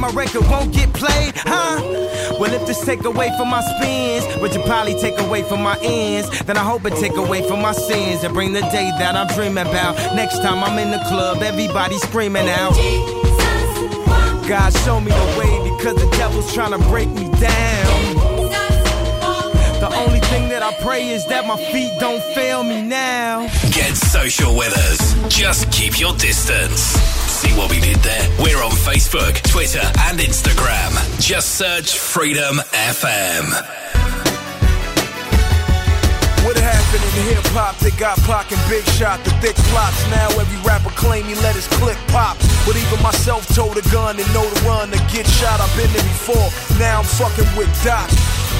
my record won't get played, huh? Well, if this take away from my spins, which you probably take away from my ends, then I hope it take away from my sins and bring the day that I'm dreaming about. Next time I'm in the club, everybody screaming out. God, show me the way because the devil's trying to break me down. The only thing that I pray is that my feet don't fail me now. Get social with us. Just keep your distance. See what we did there? We're on Facebook, Twitter, and Instagram. Just search Freedom FM. What happened in hip hop? They got Pac and Big Shot, the thick plots. Now every rapper claim he let his clip pop. But even myself told a gun and know to run to get shot. I've been there before. Now I'm fucking with Doc.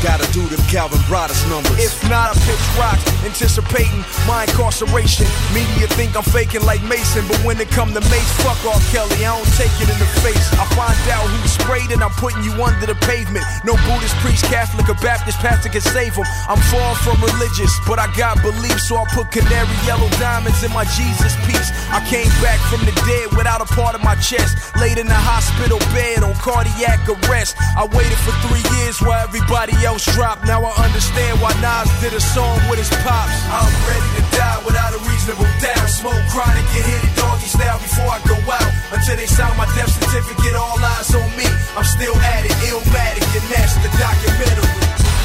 Gotta do them Calvin Broadus numbers. If not, I pitch rocks, anticipating my incarceration. Media think I'm faking like Mason, but when it come to Mace, fuck off Kelly, I don't take it in the face. I find out who sprayed and I'm putting you under the pavement. No Buddhist, priest, Catholic, or Baptist pastor can save them. I'm far from religious, but I got belief, so I put canary yellow diamonds in my Jesus piece. I came back from the dead without a part of my chest. Laid in the hospital bed on cardiac arrest. I waited for three years while everybody else dropped. Now I understand why Nas did a song with his pops. I'm ready to die without a reasonable doubt. Smoke chronic and hit it doggy style before I go out. Until they sign my death certificate, all eyes on me. I'm still at it, illmatic, and that's the documentary.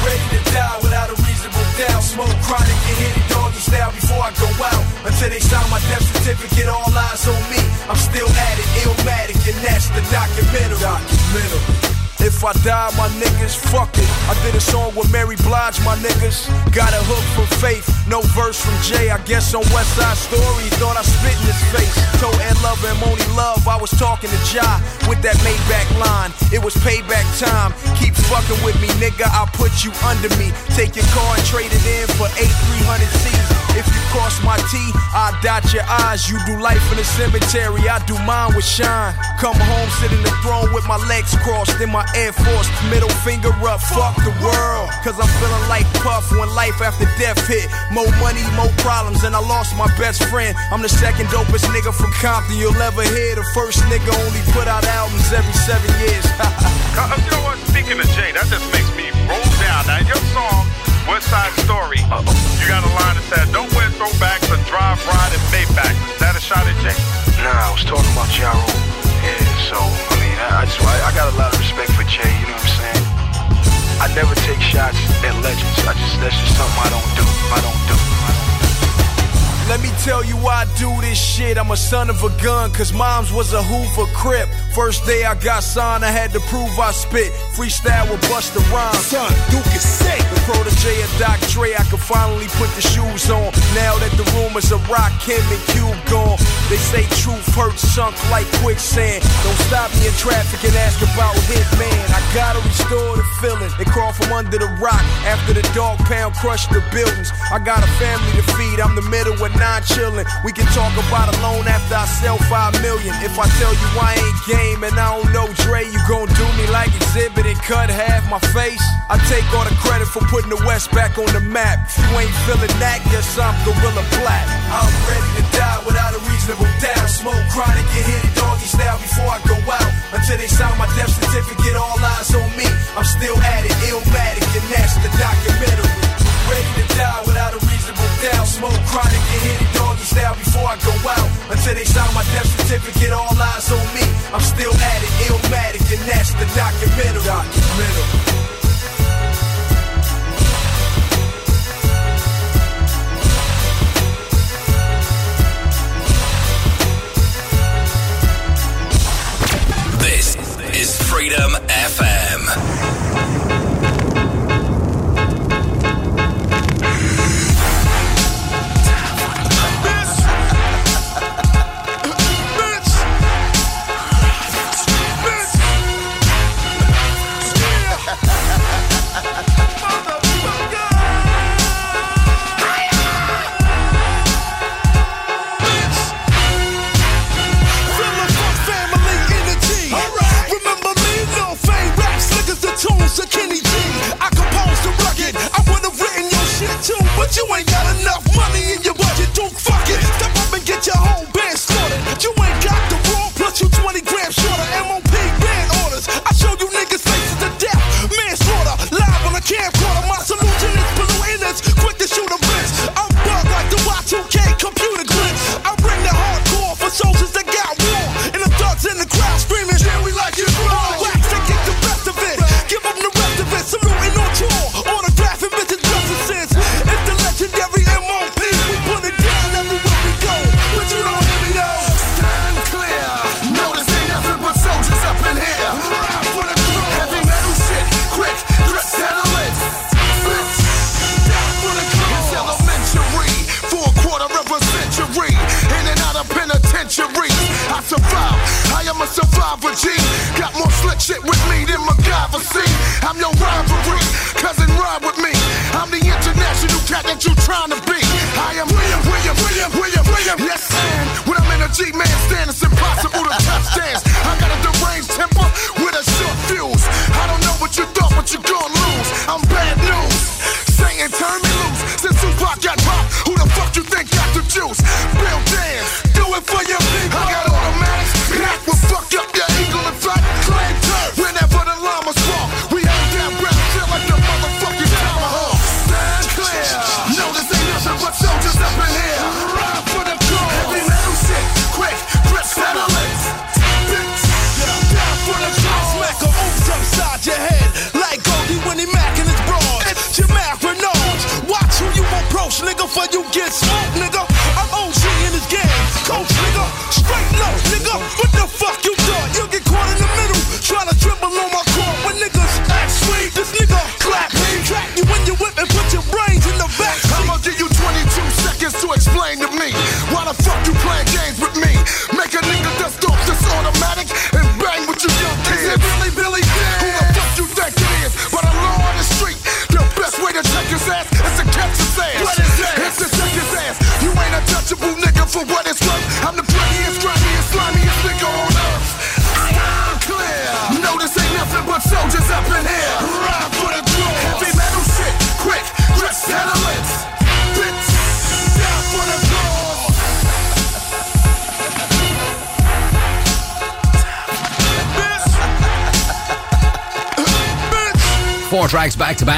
Ready to die without a reasonable doubt. Smoke chronic and hit it doggy style before I go out. Until they sign my death certificate, all eyes on me. I'm still at it, illmatic, and that's the documentary. Documentary. If I die, my niggas, fuck it. I did a song with Mary Blige, my niggas. Got a hook from Faith, no verse from Jay. I guess on West Side Story, thought I spit in his face. Told Ed Love and Monie Love, I was talking to Ja with that Maybach line. It was payback time. Keep fucking with me, nigga. I'll put you under me. Take your car and trade it in for eight 300 C's. If you cross my T, I dot your eyes. You do life in the cemetery, I do mine with shine. Come home, sit in the throne with my legs crossed in my Air Force, middle finger up, fuck the world. Cause I'm feeling like Puff when life after death hit. More money, more problems, and I lost my best friend. I'm the second dopest nigga from Compton you'll ever hear. The first nigga only put out albums every seven years. Uh, you know what? Speaking of Jay, that just makes me roll down. Now, in your song, West Side Story, you got a line that said, Don't wear throwbacks or drive, ride, and Maybach. Is that a shot at Jay? Nah, I was talking about Ja Rule. So, I mean, I, I got a lot of respect for Jay, you know what I'm saying? I never take shots at legends. I just, that's just something I don't do. I don't do. Let me tell you why I do this shit. I'm a son of a gun, cause mom's was a Hoover Crip. First day I got signed, I had to prove I spit. Freestyle with Busta Rhymes. Son, Duke is sick. The protege of Doc Dre, I could finally put the shoes on. Now that the rumors of Rock, Kim, and Cube gone. They say truth hurts, sunk like quicksand. Don't stop me in traffic and ask about Hittman. I gotta restore the feeling and crawl from under the rock after the dog pound crushed the buildings. I got a family to feed, I'm the middle of nine chillin'. We can talk about a loan after I sell five million. If I tell you I ain't game and I don't know Dre, you gon' do me like Xzibit and cut half my face. I take all the credit for putting the West back on the map. If you ain't feeling that, guess I'm Guerilla Black. I'm ready to die without a reasonable doubt. Smoke chronic and hit it doggy style before I go out. Until they sign my death certificate, all eyes on me. I'm still at it, illmatic, and that's the documentary. Ready to die without a reasonable doubt. Smoke chronic and hit it doggy style before I go out. Until they sign my death certificate, all eyes on me. I'm still at it, illmatic, and that's the documentary. Documentary.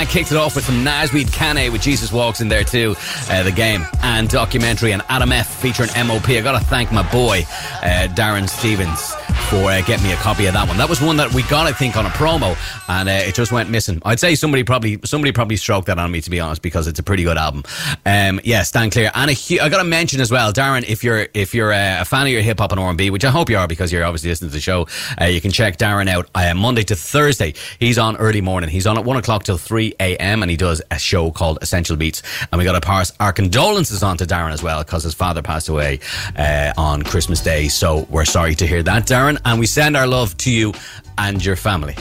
Kicked it off with some Nasweed Kane with Jesus Walks in there too. Uh, the game and documentary and Adam F featuring MOP. I gotta thank my boy uh, Darren Stevens for uh, getting me a copy of that one. That was one that we got, I think, on a promo, and uh, it just went missing. I'd say somebody probably somebody probably stroked that on me to be honest, because it's a pretty good album. Um, yeah, stand clear. And I got to mention as well, Darren, if you're if you're uh, a fan of your hip hop and R and B, which I hope you are because you're obviously listening to the show, uh, you can check Darren out uh, Monday to Thursday. He's on early morning. He's on at one o'clock till three a.m. and he does a show called Essential Beats. And we got to pass our condolences on to Darren as well because his father passed away uh, on Christmas Day. So we're sorry to hear that, Darren, and we send our love to you and your family.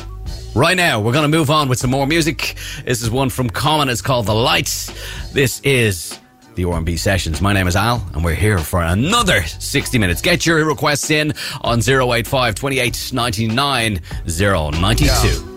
Right now, we're going to move on with some more music. This is one from Common. It's called The Lights. This is the R&B Sessions. My name is Al, and we're here for another 60 minutes. Get your requests in on 085 28 99 092.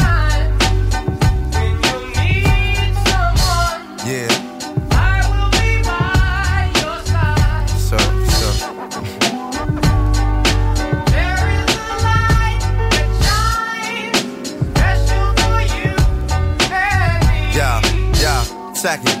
Second.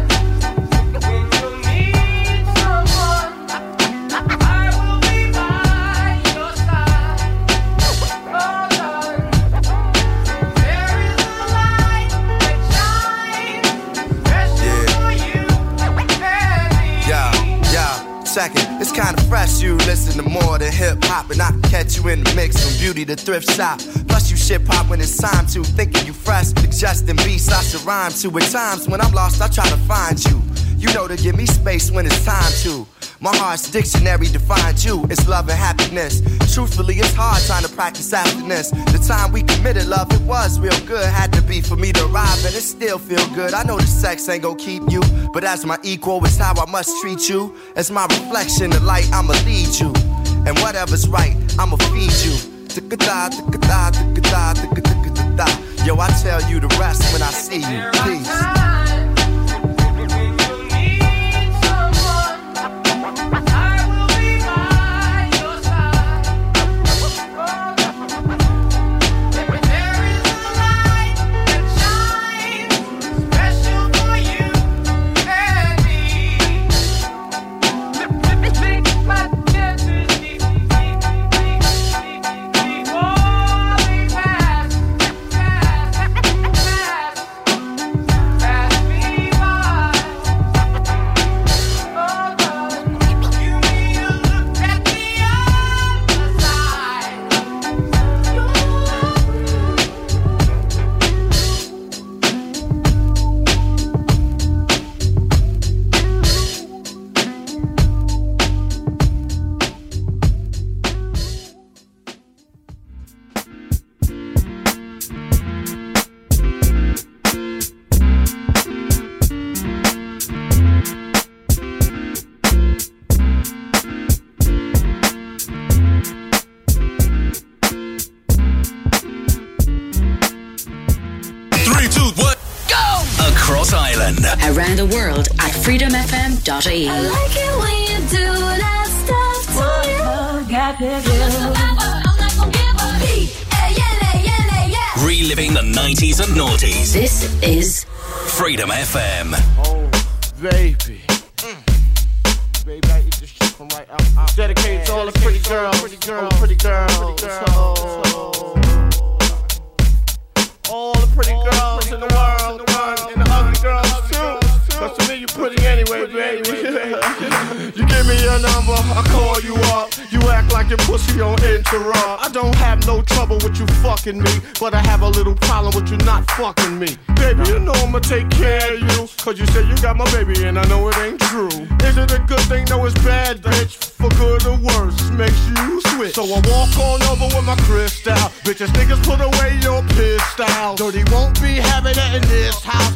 Second, it's kinda fresh, you listen to more than hip hop, and I can catch you in the mix from beauty to thrift shop. Plus, you shit pop when it's time to. Thinking you fresh, suggesting beats I should rhyme to. At times when I'm lost, I try to find you. You know to give me space when it's time to. My heart's dictionary defines you. It's love and happiness. Truthfully, it's hard trying to practice abstinence. The time we committed love, it was real good. Had to be for me to arrive, and it still feel good. I know the sex ain't gonna keep you, but as my equal, it's how I must treat you. As my reflection, the light, I'ma lead you. And whatever's right, I'ma feed you. Yo, I tell you the rest when I see you. Peace.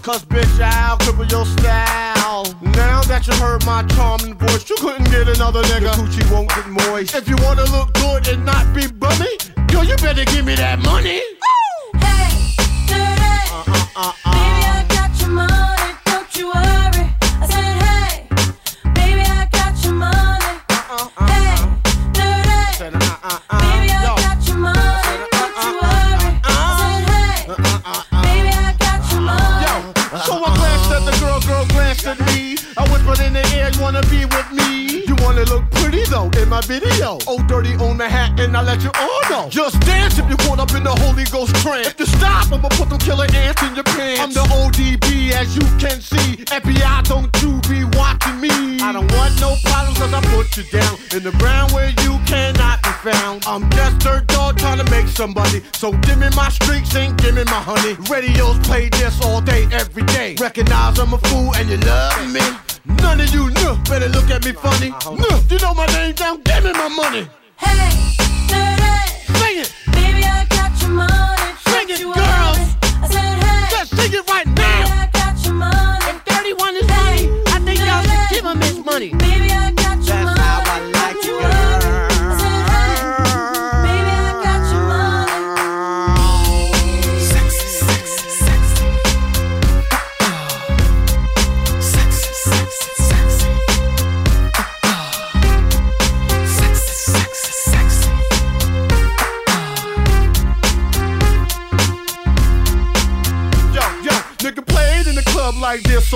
Cause bitch, I'll cripple your style. Now that you heard my charming voice, you couldn't get another nigga. Your coochie won't get moist. If you somebody. So give me my streaks and give me my honey. Radios play this all day, every day. Recognize I'm a fool and you love me. None of you know, better look at me funny. No, you know my name down, give me my money.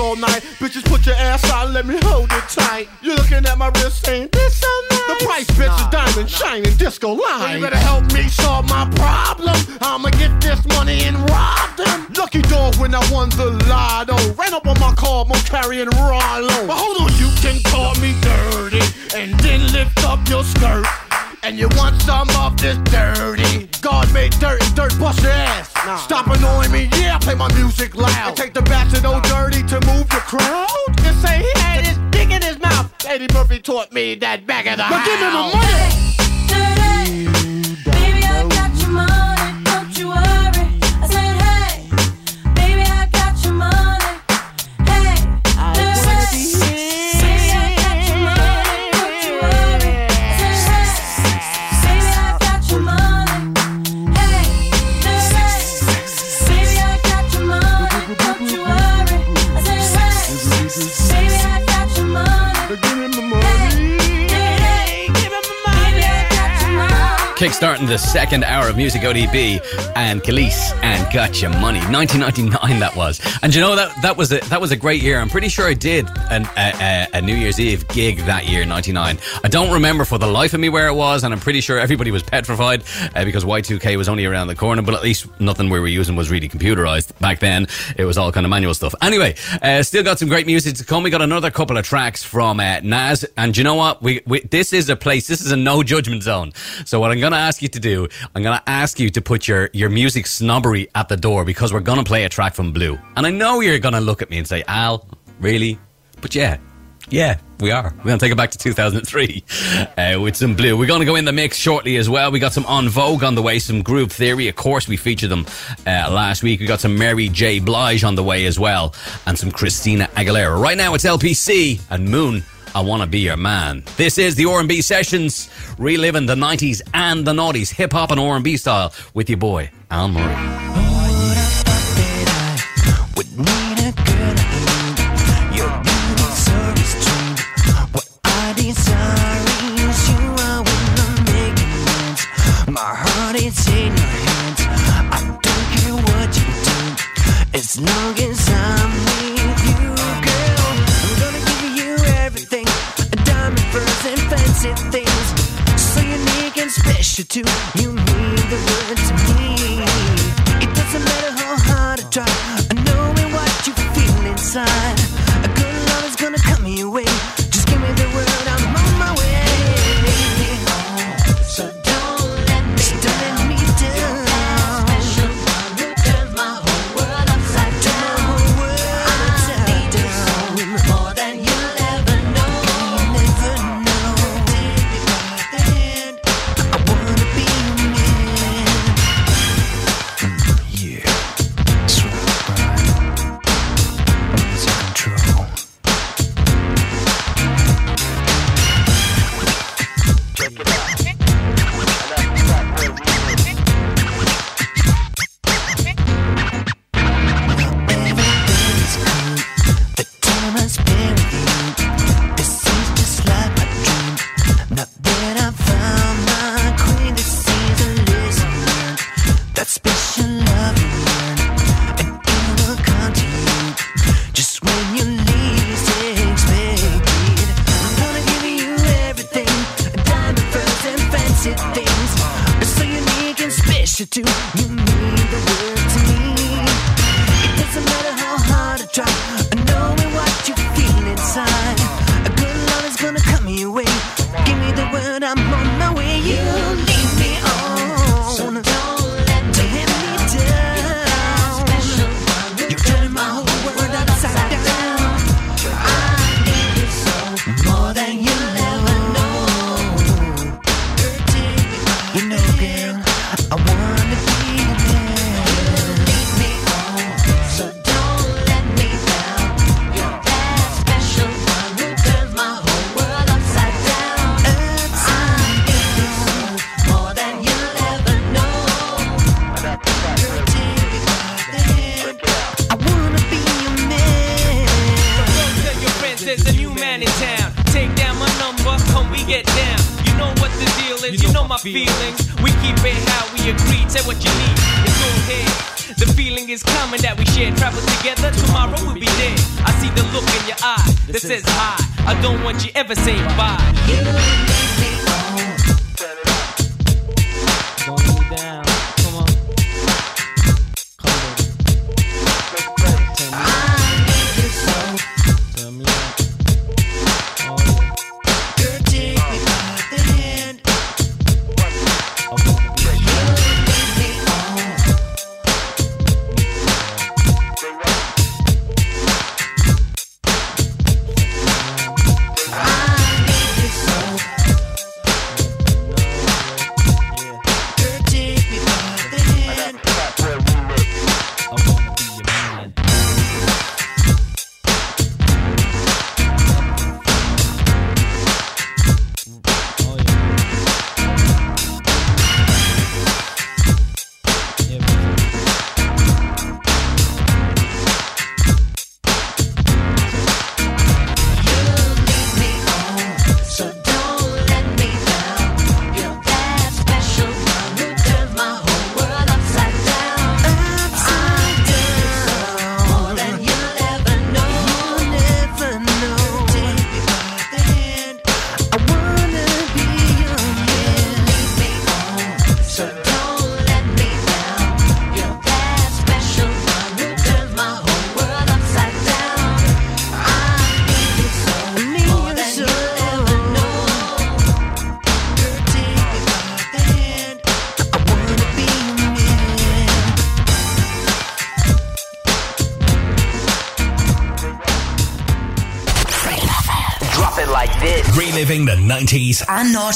All night. Bitches put your ass out, and let me hold it tight. You're looking at my wrist, ain't this so nice? The price, bitch, is diamond shining disco line. You better help me solve my problem. I'ma get this money and rob them. Lucky dog when I won the lotto. Ran up on my car, I'm carrying Rollo. But hold on, you can call me dirty. and then lift up your skirt. And you want some of this dirty God made dirt and dirt bust your ass Stop annoying me, yeah, I play my music loud And take the back to no to crowd You say he had his dick in his mouth Eddie Murphy taught me that back of the house give me my money. Kickstarting the second hour of Music ODB and Kelis and Gotcha Money. 1999 that was. And you know that that was a that was a great year. I'm pretty sure I did an, a, a, New Year's Eve gig that year, 99. I don't remember for the life of me where it was, and I'm pretty sure everybody was petrified uh, because Y2K was only around the corner. But at least nothing we were using was really computerized back then. It was all kind of manual stuff. Anyway, uh, still got some great music to come. We got another couple of tracks from uh, Nas, and you know what? We, we this is a place. This is a no judgment zone. So what I'm going to ask you to do, I'm going to ask you to put your your music snobbery at the door because we're going to play a track from Blue. And I know you're going to look at me and say, Al, really? But yeah, yeah, we are. We're going to take it back to 2003 uh, with some blue. We're going to go in the mix shortly as well. We got some En Vogue on the way, some Groove Theory. Of course, we featured them uh, last week. We got some Mary J. Blige on the way as well, and some Christina Aguilera. Right now, it's LPC and Moon. I want to be your man. This is the R&B sessions, reliving the 90s and the noughties, hip hop and R&B style, with your boy Al Murray. Too. You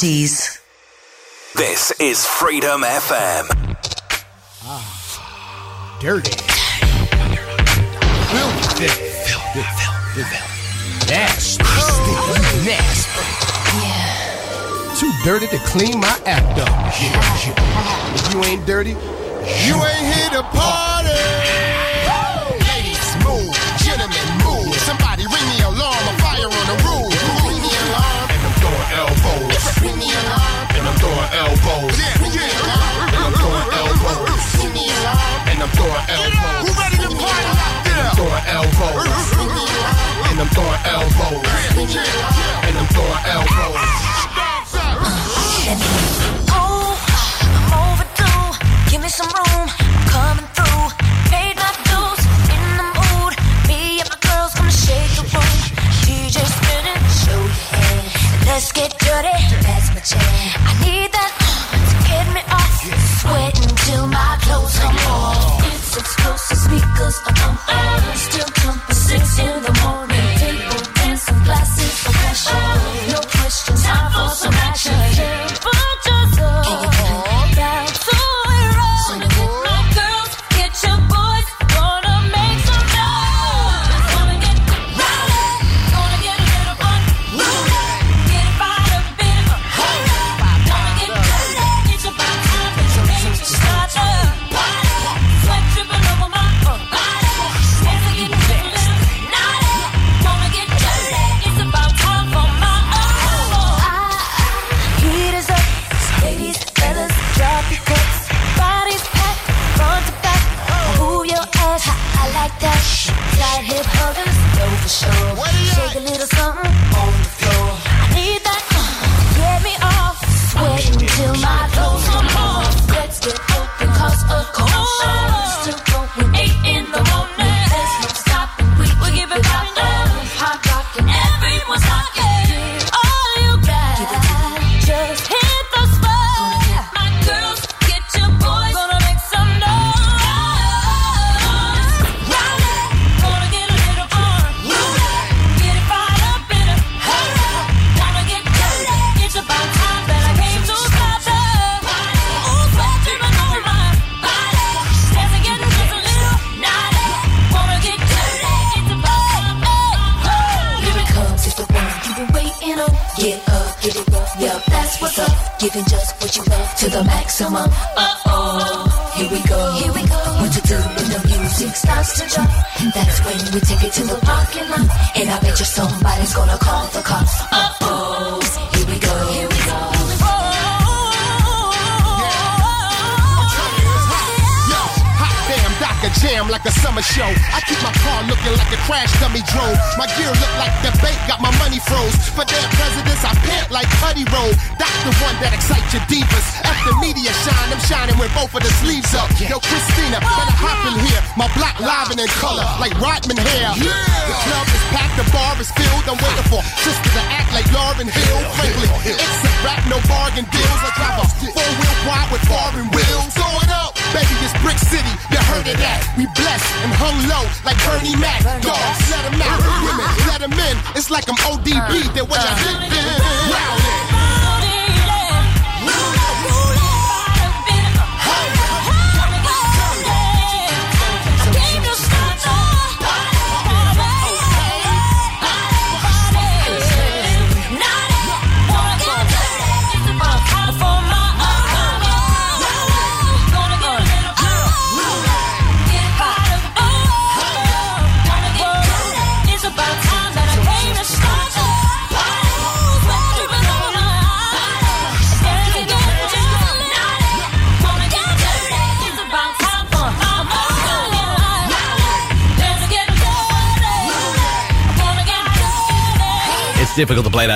parties. This is Freedom FM. Ah, dirty. Filthy. Filthy. Filthy. Nasty. Nasty. Yeah. Too dirty to clean my act up. Yeah. If you ain't dirty, you ain't here to party. throwing elbows. Who ready to party out there? I'm throwing elbows. And I'm throwing elbows. And I'm throwing elbows. Oh, overdue. Give me some room.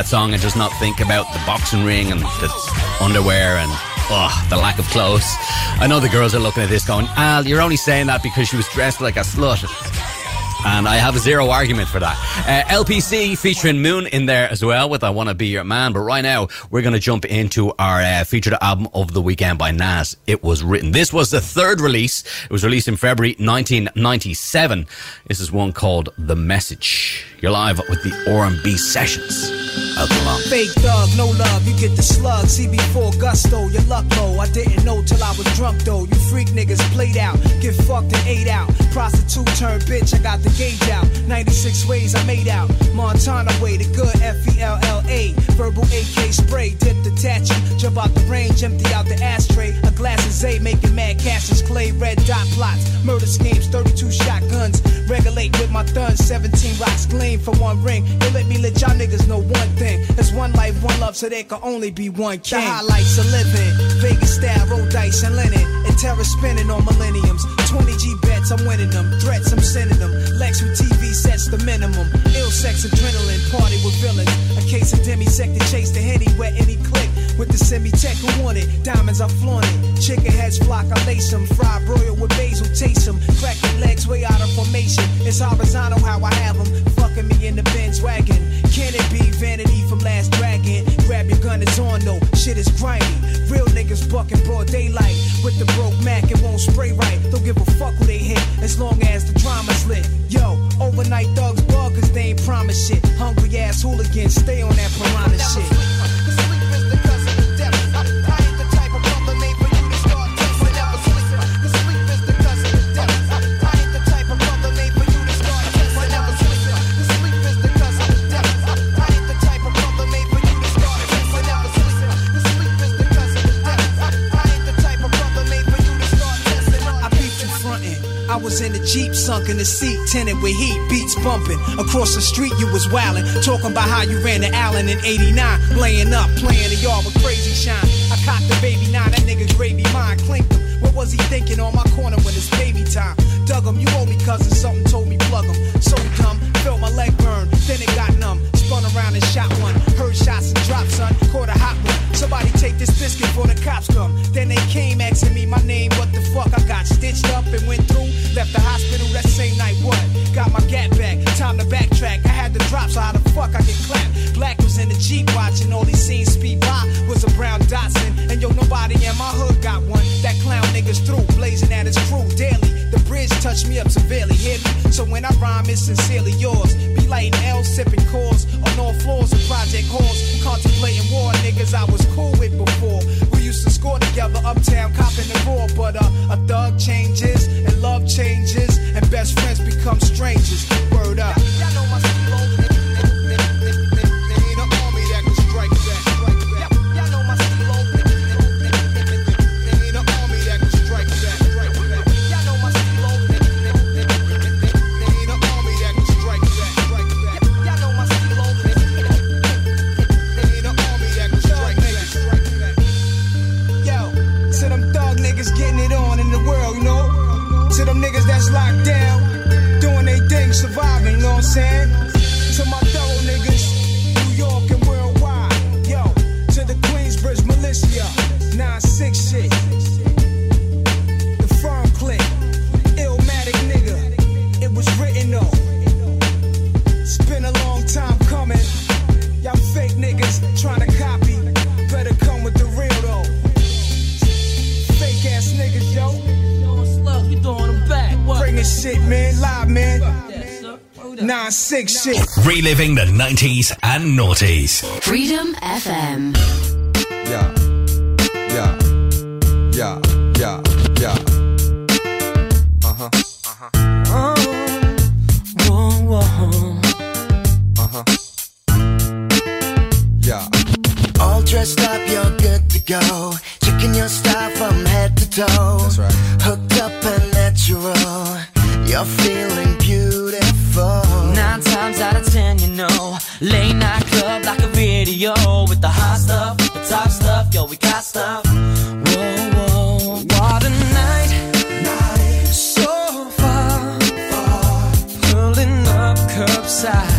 song and just not think about the boxing ring and the underwear and oh, the lack of clothes. I know the girls are looking at this going, Al, you're only saying that because she was dressed like a slut. And I have zero argument for that. Uh, LPC featuring Moon in there as well with I Wanna Be Your Man. But right now, we're going to jump into our uh, featured album of the weekend by Nas. It was written. This was the third release. It was released in February 1997. This is one called The Message. You're live with the R&B Sessions. Fake thug, no love, you get the slug. CB4 gusto, your luck low. I didn't know till I was drunk though. You freak niggas played out, get fucked and ate out. Prostitute turned bitch, I got the gauge out. 96 ways I made out. Montana way, the good F E L L A. Verbal AK spray, dip the tattoo. Jump out the range, empty out the ashtray. A glass of Zay, making mad cashes. Clay, red dot plots. Murder schemes, 32 shotguns. With my thuns, 17 rocks gleam for one ring. They let me let y'all niggas know one thing. There's one life, one love, so there can only be one king. The highlights of living. Vegas style, roll dice and linen. And terror spinning on millenniums. 20 G bets, I'm winning them. Threats, I'm sending them. Lex with TV sets the minimum. Ill sex, adrenaline, party with villains. A case of demisect to chase the henny where any click. With the semi tech who want it. Diamonds, I flaunt it. Chicken heads flock, I lace them. Fried broil with basil, taste them. Crack your legs way out of formation. It's horizontal how I have them. Fucking me in the Benz wagon. Can it be vanity from last dragon? Grab your gun, it's on though. Shit is grimy. Real niggas bucking broad daylight. With the broke Mac, it won't spray right. Don't give a fuck who they hit, as long as the drama's lit. Yo, overnight thugs bug, cause they ain't promise shit. Hungry ass hooligans, stay on that piranha shit. In the Jeep, sunk in the seat, tinted with heat, beats bumping. Across the street, you was wildin', talking about how you ran to Allen in 89, laying up, playing the yard with crazy shine. I cocked the baby nine, that nigga gravy mine, clinked him. What was he thinking on my corner when it's baby time? Dug him, you owe me cousin, something told me plug him. So dumb, felt my leg burn, then it got numb. Spun around and shot one, heard shots and dropped, son, caught a hot one. Somebody take this biscuit before the cops come. Asking me my name, what the fuck? I got stitched up and went through. Left the hospital that same night, what? Got my gap back, time to backtrack. I had the drop, so how the fuck I get clapped? Black was in the Jeep watching all these scenes speed by. Was a brown Datsun, and yo, nobody in my hood got one. That clown niggas through, blazing at his crew daily. The bridge touched me up severely, hear me? So when I rhyme, it's sincerely yours. Be lighting L, sipping cores on all floors of project halls. Contemplating war, niggas I was cool with before. Score together uptown, copping the raw. But uh, a thug changes, and love changes, and best friends become strangers. Word up. Yo, locked down, doing they thing, surviving, you know what I'm saying? Nine six shit. Reliving the 90s and noughties. Freedom FM. Yeah, yeah, yeah, yeah, yeah. Uh huh. Uh huh. Oh, whoa, whoa. Uh huh. Yeah. All dressed up, you're good to go. Checking your style from head to toe. That's right. Hooked up and natural. You're feeling beautiful. Nine times out of ten, you know, late night club like a video with the hot stuff, the top stuff, yo, we got stuff. Whoa, what a night, so far, pulling up curbside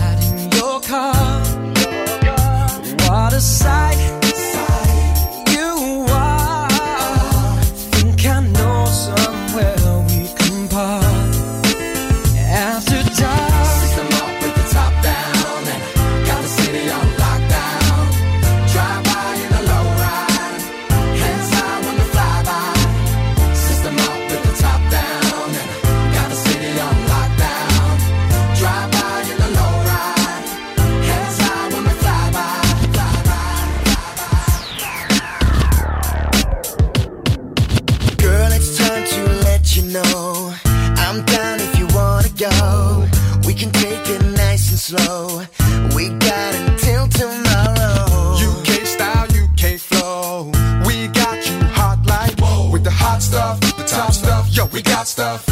stuff.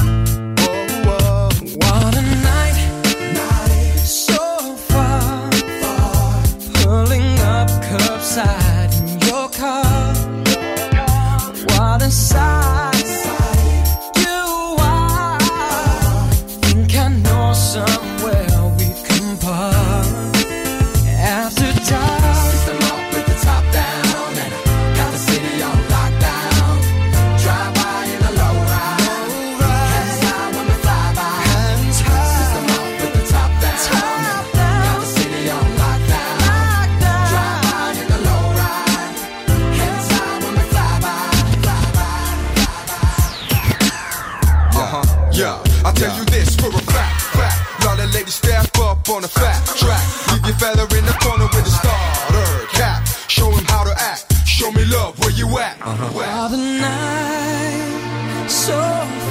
uh-huh. While the night so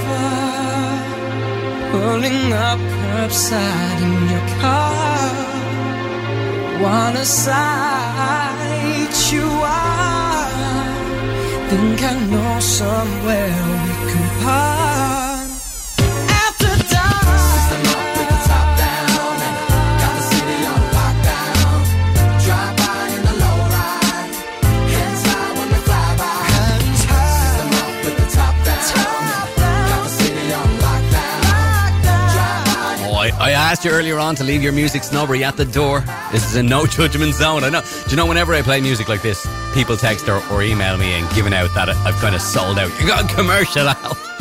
far, pulling up curbside in your car, wanna sight you are. Think I know somewhere we can part. asked you earlier on to leave your music snobbery at the door. This is a no judgment zone. I know. Do you know whenever I play music like this, people text or, or email me and giving out that I've kind of sold out. You got a commercial out.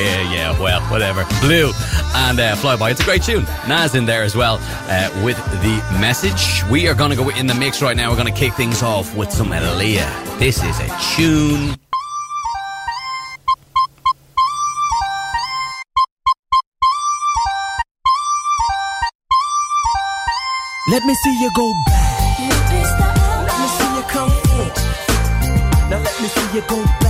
yeah, yeah, well, whatever. Blue and uh, Flyby. It's a great tune. Nas in there as well uh, with the message. We are going to go in the mix right now. We're going to kick things off with some Aaliyah. This is a tune Let me see you go back. Let me see you come forward. Now let me see you go back.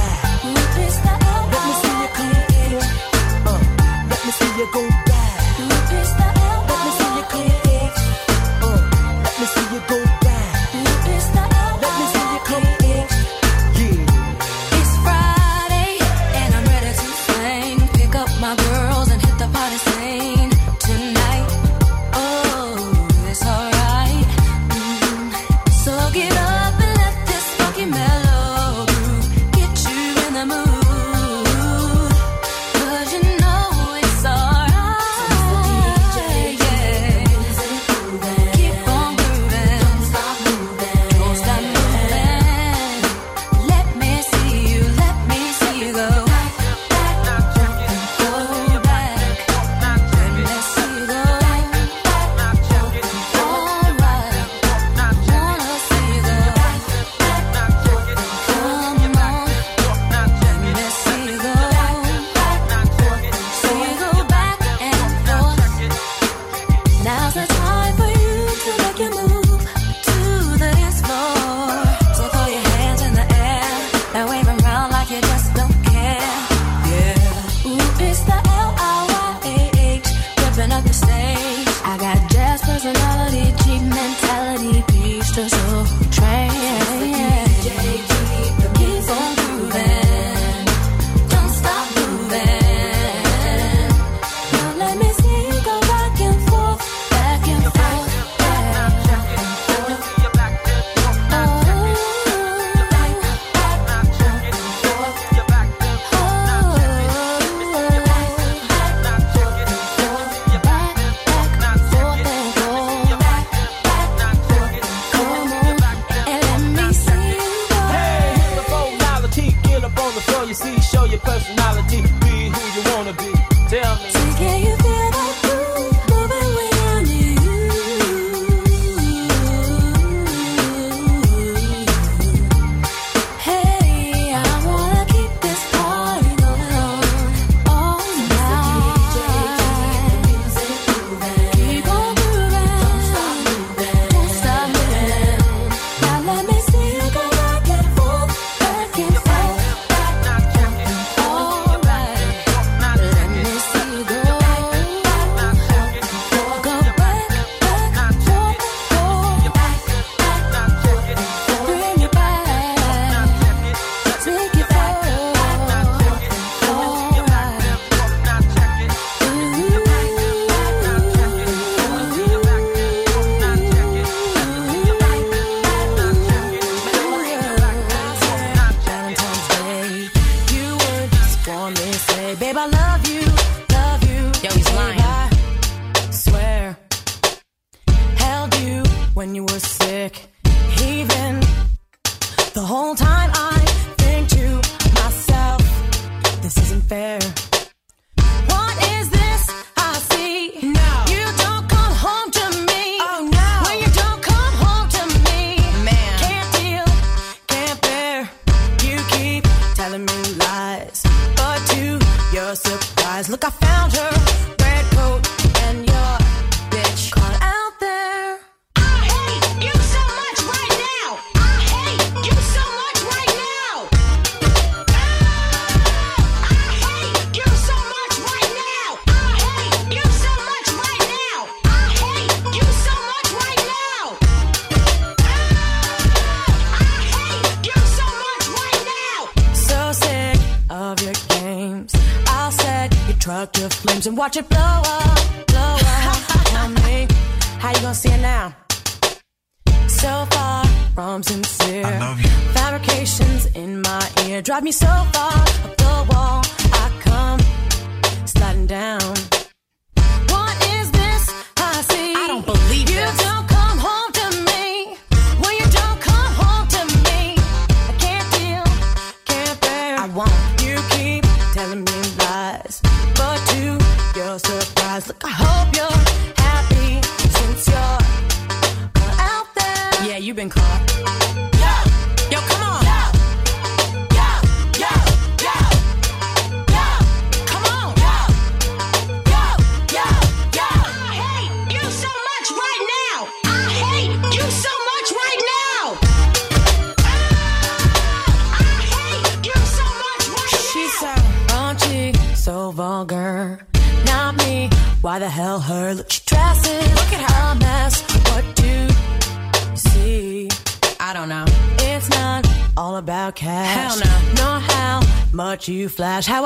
Flash. How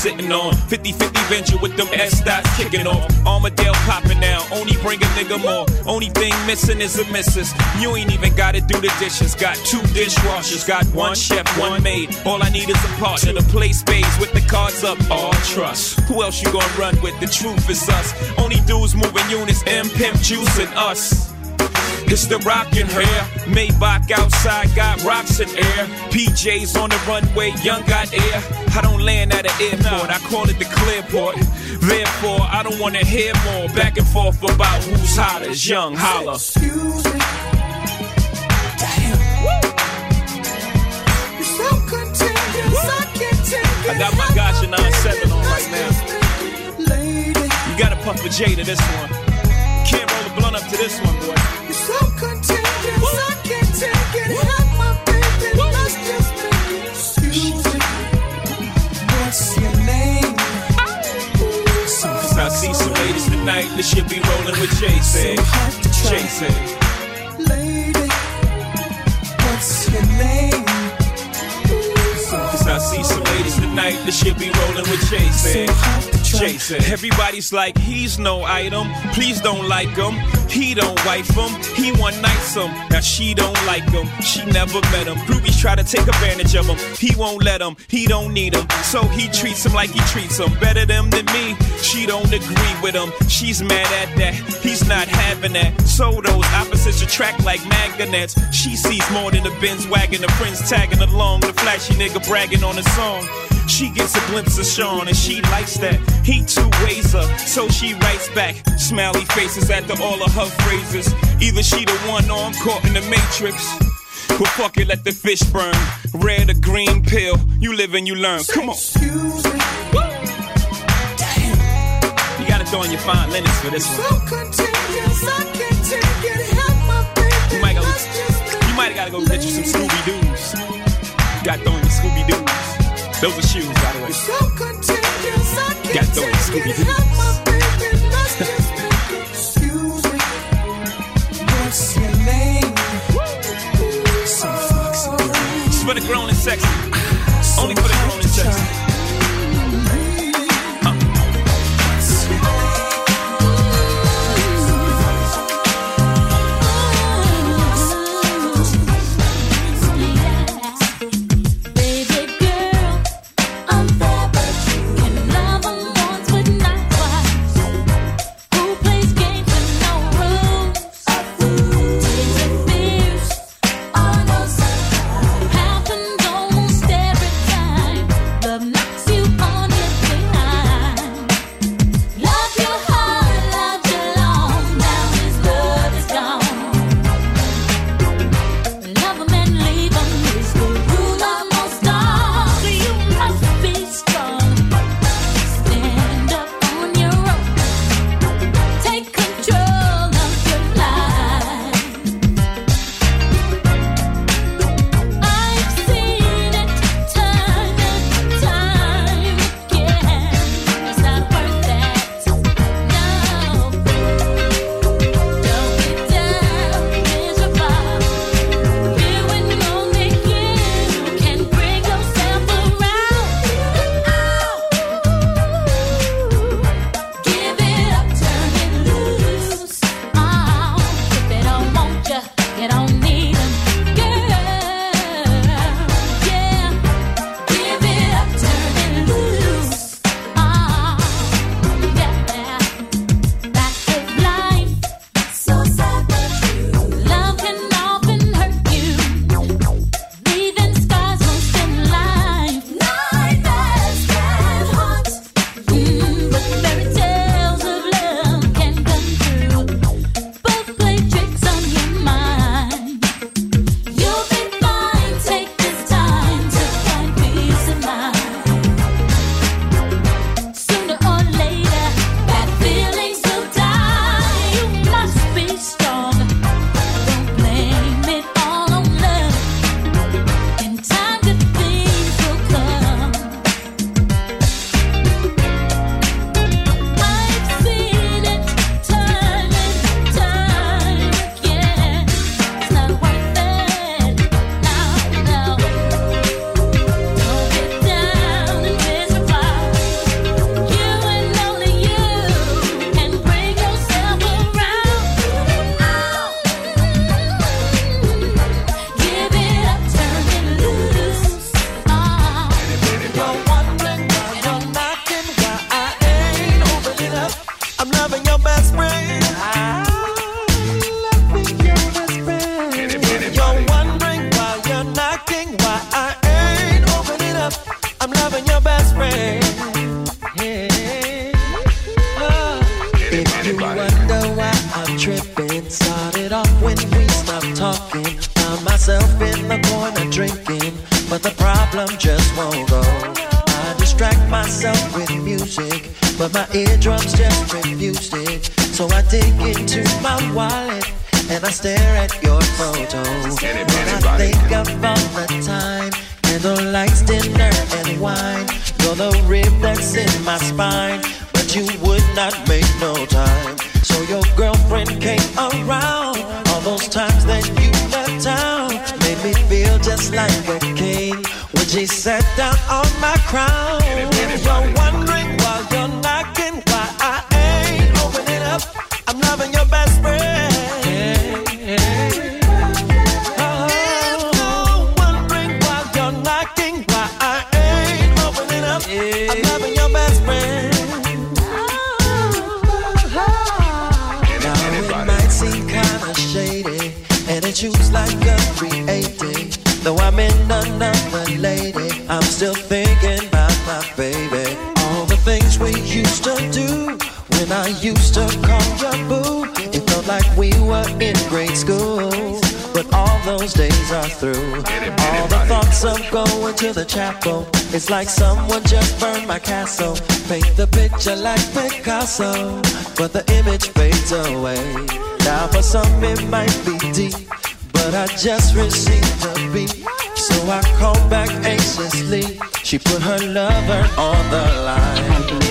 sitting on. 50 50 venture with them S dots kicking off. Armadale popping now, only bring a nigga more. Only thing missing is a missus. You ain't even gotta do the dishes. Got two dishwashers, got one chef, one maid. All I need is a partner to play spades with the cards up. All trust. Who else you gonna run with? The truth is us. Only dudes moving units, M Pimp Juice and us. It's the rockin' hair. Maybach outside got rocks in air. PJs on the runway, young got air. I don't land at an airport, I call it the clearport. Therefore, I don't wanna hear more back and forth about who's hotter. Young holla. Excuse me. You're so contagious, I can't take it. I got my gotcha 9-7 on right now. You gotta puff a J to this one. Can't roll a blunt up to this one, boy. So that should be rolling with Jay Z. Jay Z. Lady, what's your name? Cause I see some ladies tonight that should be rolling with Jay Z. Z. Everybody's like, he's no item. Please don't like him. He don't wife him. He one night some. Now she don't like him. She never met him. Groupies try to take advantage of him. He won't let him. He don't need him. So he treats him like he treats him. Better them than me. She don't agree with him. She's mad at that. He's not having that. So those opposites attract like magnets. She sees more than a Benz wagon. The friends tagging along. The flashy nigga bragging on his song. She gets a glimpse of Sean and she likes that. He too ways her, so she writes back. Smiley faces after all of her phrases. Either she the one or I'm caught in the matrix. But fuck it, let the fish burn. Red or green pill, you live and you learn. Come on. Woo! Damn. You gotta throw in your fine linens for this one. You might, go, you might gotta go get you some Scooby Doo's. You gotta throw in your Scooby Doo's. Those are shoes, by the way. You gotta throw in your Scooby What's your name? It's for the grown and sexy. Only for the grown and sexy. Distract myself with music, but my eardrums just refused it. So I dig into my wallet and I stare at your photo. And I think of all the time, candlelights, dinner, and wine. You're the rib that's in my spine, but you would not make no time. So your girlfriend came around. All those times that you left town made me feel just like a king she sat down on my crown. You're wondering those days are through. All the thoughts of going to the chapel. It's like someone just burned my castle. Paint the picture like Picasso, but the image fades away. Now for some it might be deep, but I just received a beat. So I called back anxiously. She put her lover on the line.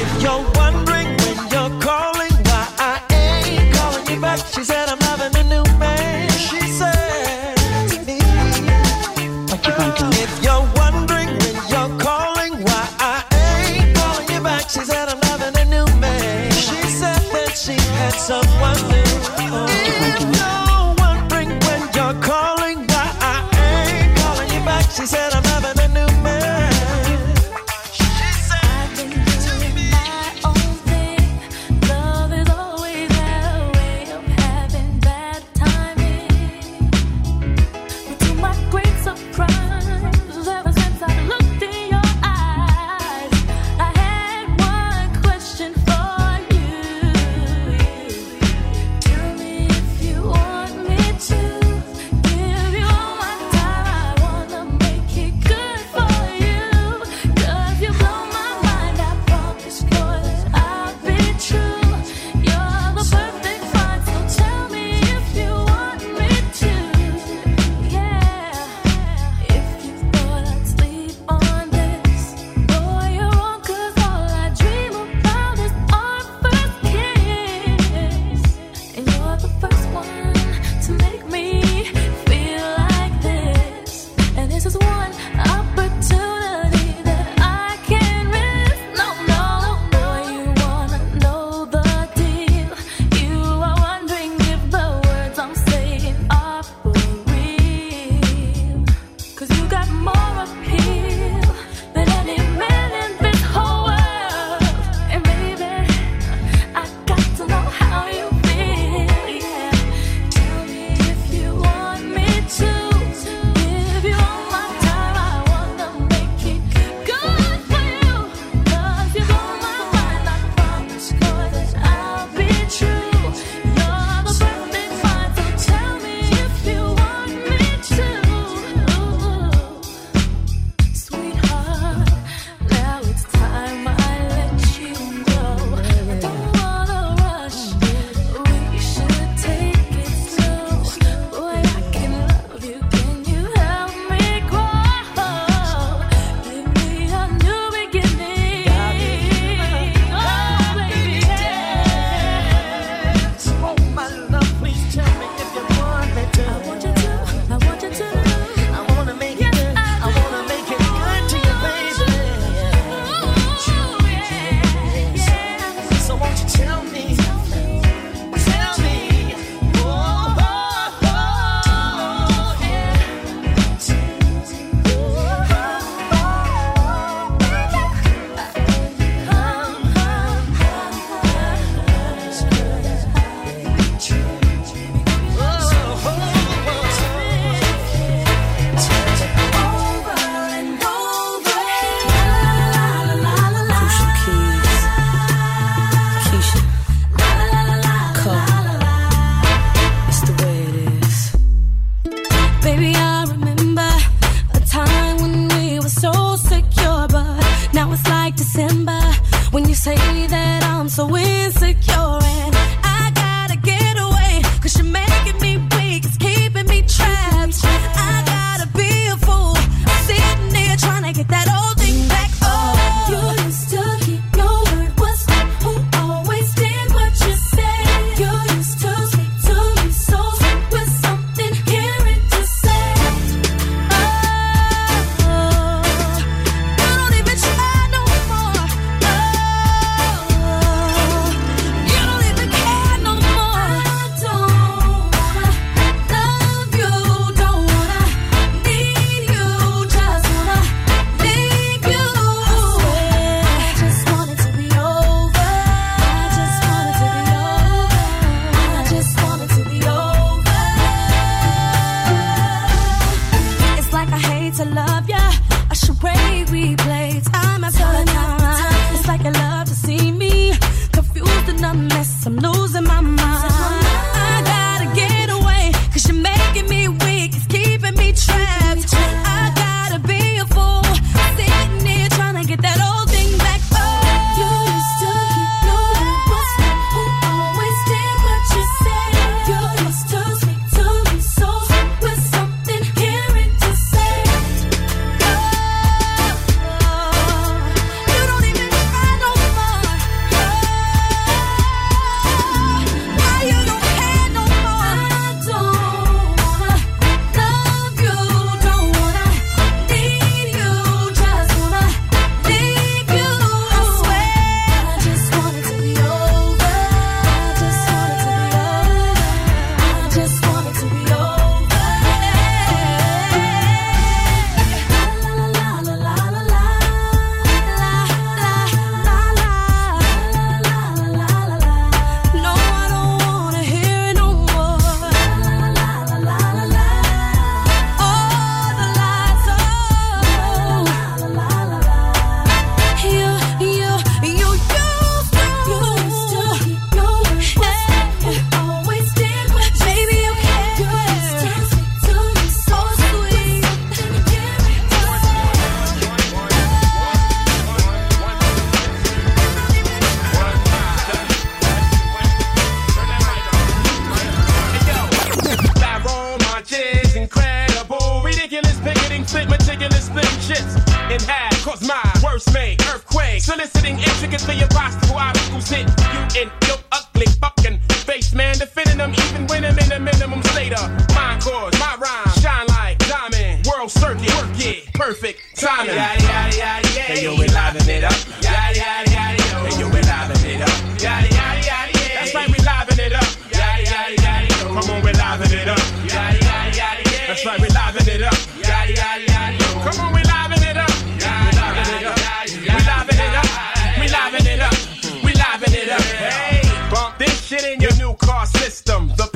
In half. Cause my worst made earthquake, soliciting intricately impossible obstacles hit you in your ugly fucking face, man. Defending them, even when I'm in a minimum state of mind cause my rhyme shine like diamond, world circuit, work it, perfect timing. Yada yada yada yada. Hey yo, we liven it up. Yada yada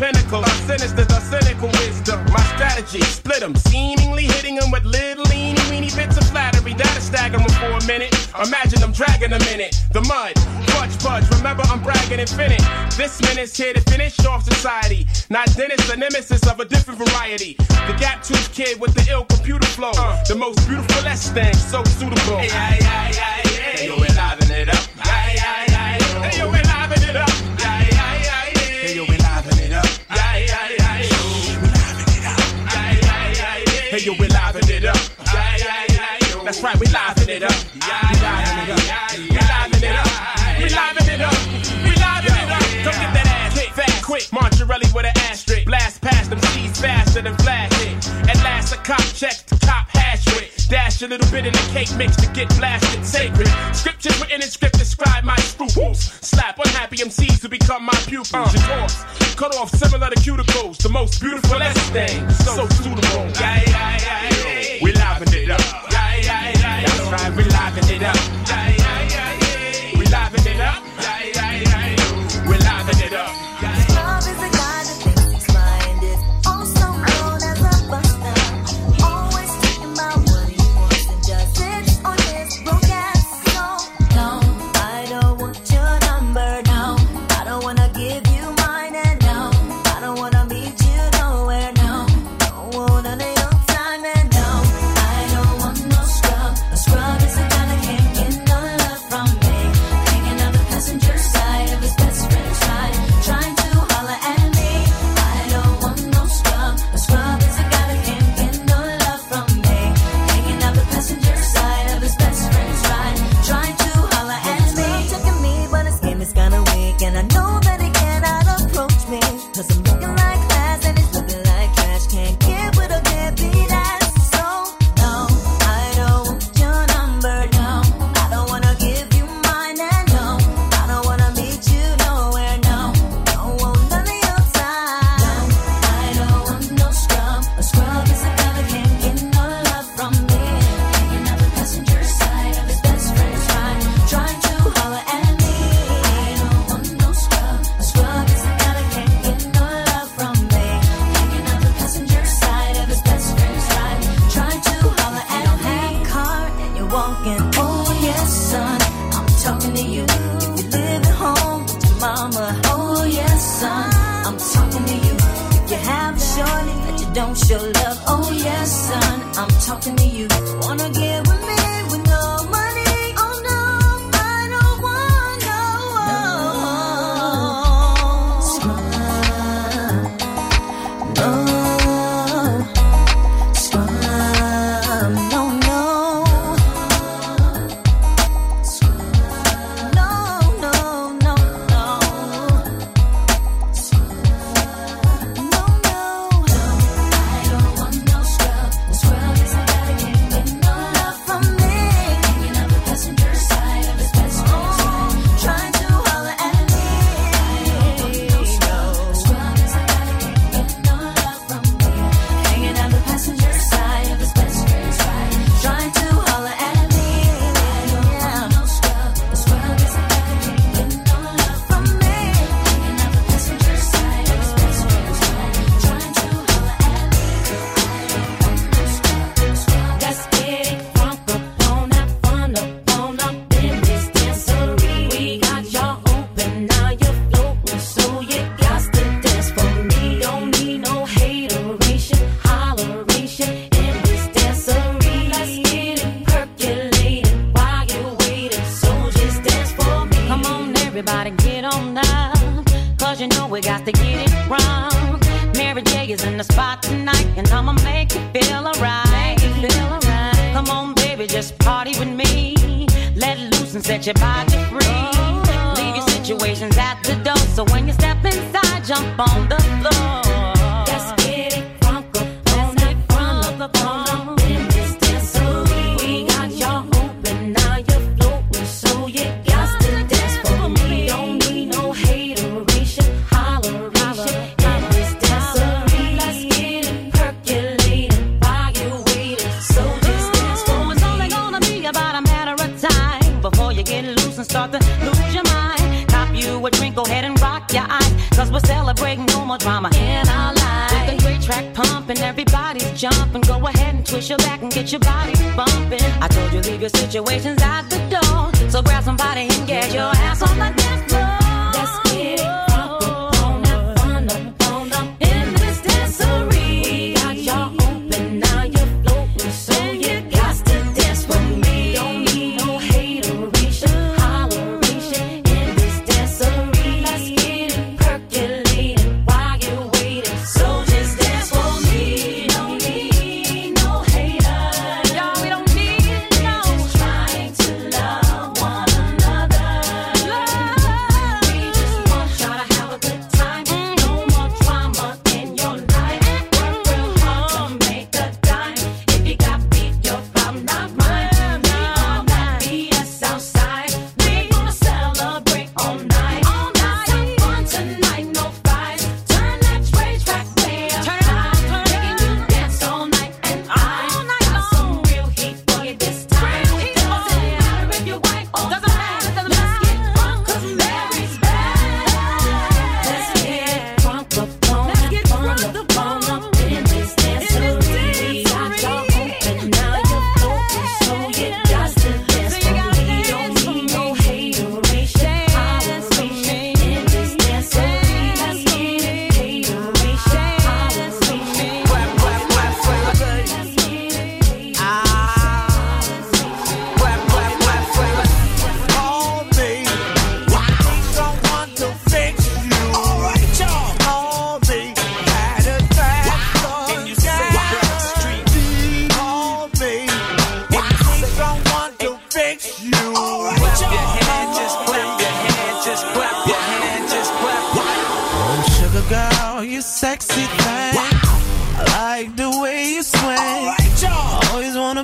pinnacle of sinister, the cynical wisdom. My strategy, split them, seemingly hitting them with little eeny weeny bits of flattery. That'll stagger them for a minute. Imagine them dragging a minute. The mud, fudge, fudge. Remember, I'm bragging infinite. This minute's here to finish off society. Not Dennis, the nemesis of a different variety. The gap tooth kid with the ill computer flow. Uh. the most beautiful S thing, so suitable. Hey, hey, hey. Hey, yo, we're liven it up. Hey, hey, hey, yo, we're liven it up. That's right, we liven it up. We liven it up. We liven it up. We liven it up. We liven it up. Come get that ass hit fast, quick. Monterelli with an asterisk. Blast past them C's faster than flash. At last, a cop checks the top hash with. Dash a little bit in the cake mix to get blasted sacred. Scriptures written in script describe my scruples. Slap unhappy MCs to become my pupils. Uh. Your doors cut off similar to cuticles. The most beautiful S thing, so suitable. Yeah, yeah, yeah, yeah. We liven it up. Yeah, yeah, yeah, yeah. That's right, we liven it up. Yeah, yeah, yeah, yeah. We liven it up. Yeah, yeah, yeah, yeah. We liven it up.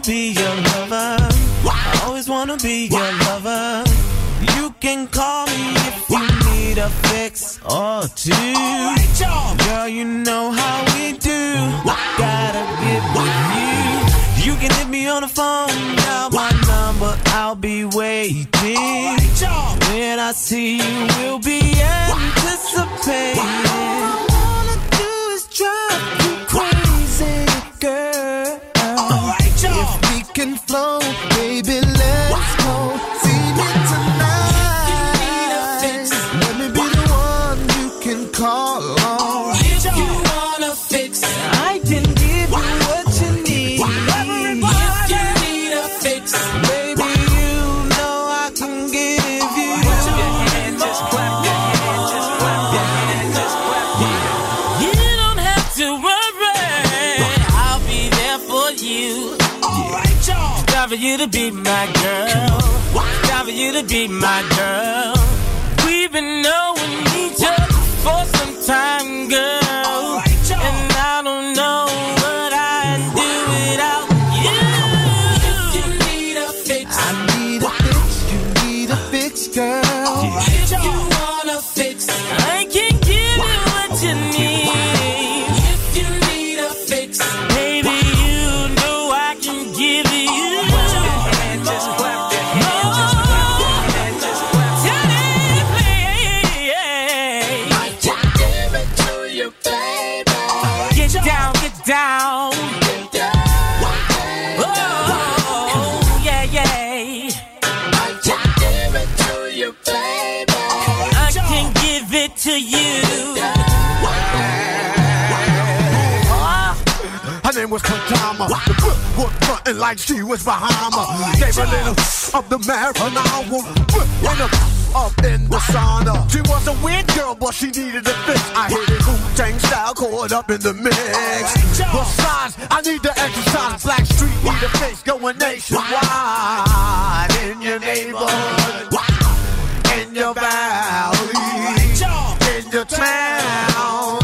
be your lover. I always wanna be your lover. You can call me if you need a fix or two. Girl, you know how we do. Gotta get with you. You can hit me on the phone now. My number, I'll be waiting. When I see you, we'll be anticipating. All I wanna do is drive you crazy, girl can flow, baby. Let's go. You to be my girl. Time for you to be my girl. We've been knowing name was Katama. The foot was frontin' like she was Bahama. Gave her a little of the marijuana. Went up, up in the sauna. She was a weird girl, but she needed a fix. I hit it Wu Tang style, caught up in the mix. Besides, I need to exercise. Blackstreet need a fix going nationwide. In your neighborhood, in your valley, in your town.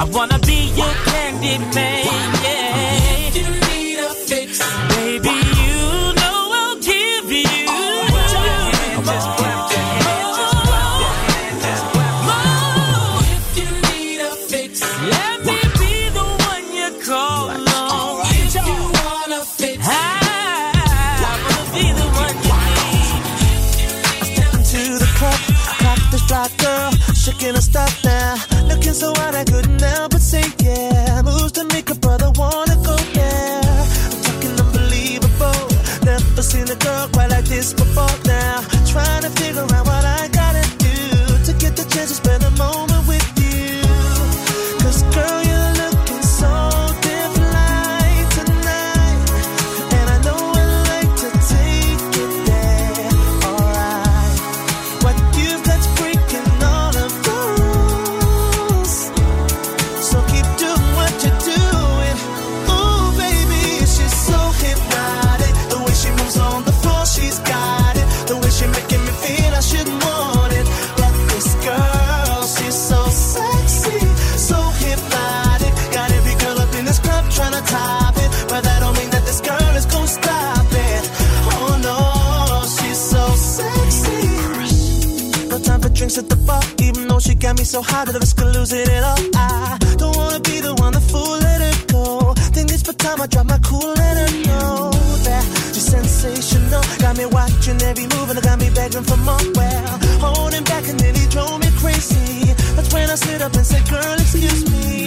I wanna be your candy man. Yeah. If you need a fix, baby, you know I'll give you. Just clap your hands, just clap your hands, just clap your hands. If you need a fix, let me be the one you call on. If you wanna fix, I wanna be the one you into the club, caught this black girl, shaking her stuff now, looking so I couldn't help but say yeah. Moves to make a so hot at the risk of losing it all. I don't wanna be the one to fool, let her go. Think it's for time I drop my cool, let her know that she's sensational. Got me watching every move and it got me begging for more. Well, holding back and then he drove me crazy. That's when I sit up and say, girl, excuse me.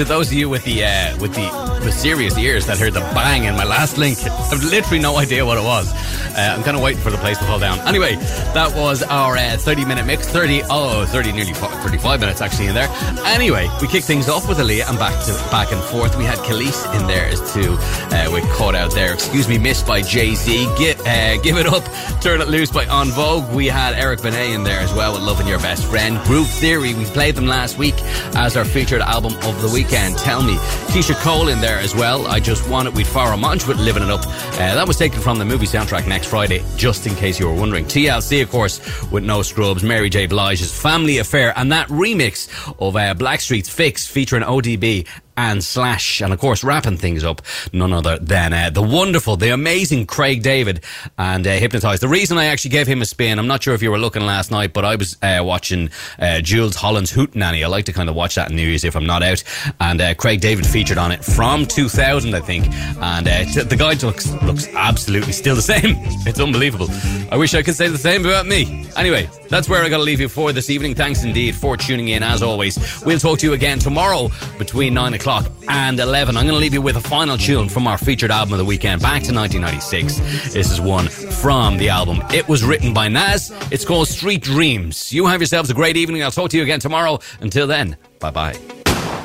To those of you with the uh, with the, the serious ears that heard the bang in my last link. I've literally no idea what it was. Uh, I'm kind of waiting for the place to fall down. Anyway, that was our uh, 30 minute mix. 30, oh, 30, nearly fo- 35 minutes actually in there. Anyway, we kicked things off with Aaliyah and back to back and forth. We had Kelis in there as too. Uh, we caught out there. Excuse me, missed by Jay Z. Get, uh, give it up, turn it loose by En Vogue. We had Eric Benet in there as well with Loving Your Best Friend. Groove Theory. We played them last week as our featured album of the weekend. Tell me, Keyshia Cole in there as well. I just wanted with Pharoahe Monch with Living It Up. Uh, that was taken from the movie soundtrack next Friday, just in case you were wondering. TLC, of course, with No Scrubs, Mary J. Blige's Family Affair, and that remix of uh, Blackstreet's Fix featuring ODB and Slash, and of course, wrapping things up, none other than uh, the wonderful, the amazing Craig David and uh, Hypnotized. The reason I actually gave him a spin, I'm not sure if you were looking last night, but I was uh, watching uh, Jools Holland's Hootenanny. I like to kind of watch that in New Year's if I'm not out, and uh, Craig David featured on it from 2000, I think, and uh, the guy looks looks absolutely still the same. It's unbelievable. I wish I could say the same about me. Anyway, that's where I got to leave you for this evening. Thanks indeed for tuning in. As always, we'll talk to you again tomorrow between nine o'clock and 11. I'm going to leave you with a final tune from our featured album of the weekend, back to 1996. This is one from the album. It was written by Nas. It's called Street Dreams. You have yourselves a great evening. I'll talk to you again tomorrow. Until then, bye bye.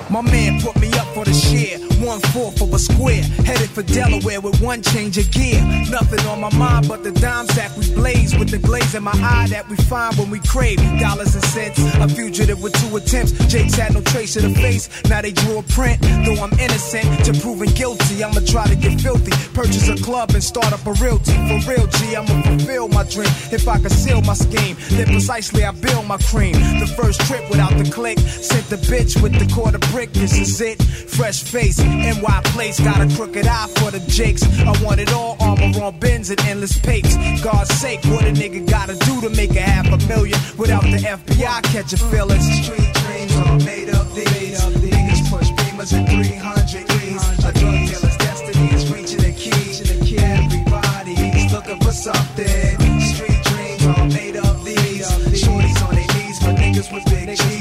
My man put me up for the share. One fourth of a square. Headed for Delaware with one change of gear. Nothing on my mind but the dime that we blaze. With the glaze in my eye that we find when we crave dollars and cents. A fugitive with two attempts. Jake's had no trace of the face. Now they drew a print. Though I'm innocent to proving guilty, I'ma try to get filthy. Purchase a club and start up a realty. For real, G, I'ma fulfill my dream. If I conceal my scheme, then precisely I build my cream. The first trip without the click. Sent the bitch with the quarter brick. This is it. Fresh face. NY place. Got a crooked eye for the jakes. I want it all. Armor on bins and endless papes. God's sake, what a nigga gotta do to make a half a million without the FBI catching feelings. Street dreams are made of these. Niggas push beamers at 300 E's. A drug dealer's destiny is reaching a key. Everybody's looking for something. Street dreams are made of these. Shorties on their knees for niggas with big G's.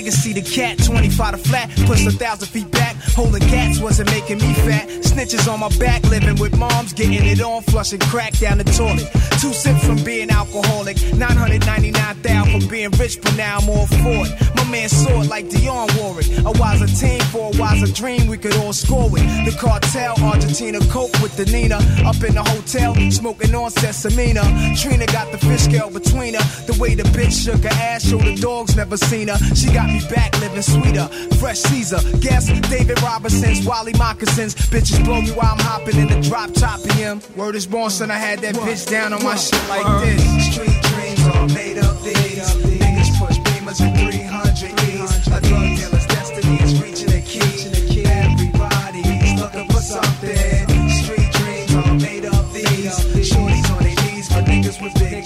Niggas see the cat, 25 to flat, push a thousand feet back. Holding cats wasn't making me fat. Snitches on my back, living with moms, getting it on, flushing crack down the toilet. Two sips from being alcoholic, 999,000 from being rich, but now I'm all for it. My man saw it like Dionne Warwick. A wiser team for a wiser dream we could all score with. The cartel, Argentina, coke with the Nina. Up in the hotel, smoking on Sesamina. Trina got the fish scale between her. The way the bitch shook her ass, showed the dogs never seen her. She got me back living sweeter. Fresh Caesar, guess David Robinson's Wally Moccasins. Bitches blow me while I'm hopping in the drop top PM. Word is born, son, I had that bitch down on my shit like this. Street dreams are made of these. Niggas push beamers at 300 E's. A drug dealer's destiny is reaching a key. Everybody's looking for something. Street dreams are made of these. Shorties on their knees for niggas with big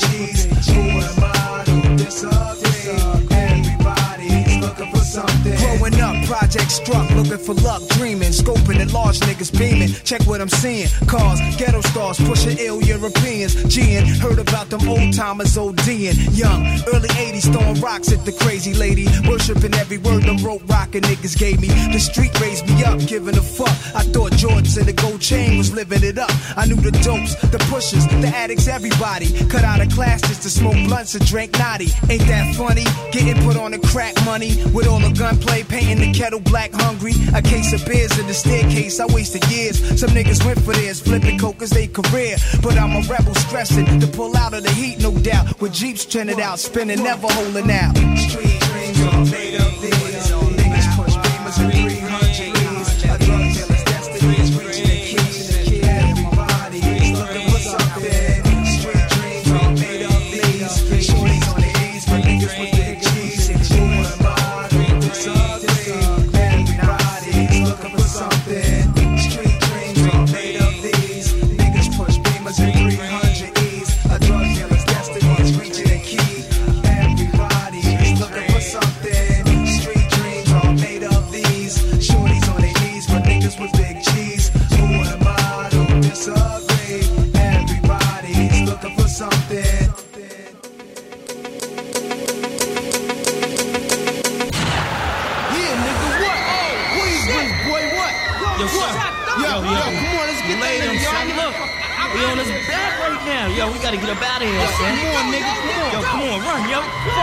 project struck, looking for luck, dreaming, scoping at large niggas beaming. Check what I'm seeing. Cars, ghetto stars, pushing ill Europeans. G'ing, heard about them old timers ODing. Young, early 80s, throwing rocks at the crazy lady. Worshiping every word them rope rockin' niggas gave me. The street raised me up, giving a fuck. I thought Jordans and the gold chain was living it up. I knew the dopes, the pushers, the addicts, everybody. Cut out of class just to smoke blunts and drink naughty. Ain't that funny? Getting put on the crack money with all the gunplay, painting the kettle black hungry. A case of beers in the staircase, I wasted years. Some niggas went for theirs, flipping coke as they career. But I'm a rebel stressing to pull out of the heat, no doubt. With Jeeps trending out, spinning, never holding out. Street dreams are made of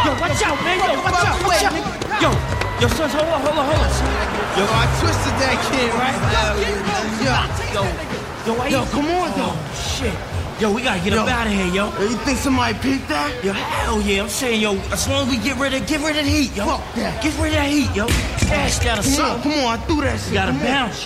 yo. Watch out, man. Yo, watch out, watch out. Yo, yo, son, hold on, hold on, hold on. Yo, I twisted that kid, right? Yo, Yo, yo, yo, come on, oh, though. Oh, shit. Yo, we gotta get Yo. up out of here, yo. You think somebody peeped that? Yo, hell yeah, I'm saying, yo, as long as we get rid of, get rid of the heat, yo. Fuck that. Get rid of that heat, yo. Dash that or Come on, come on, I threw that shit. You gotta Come bounce, yo.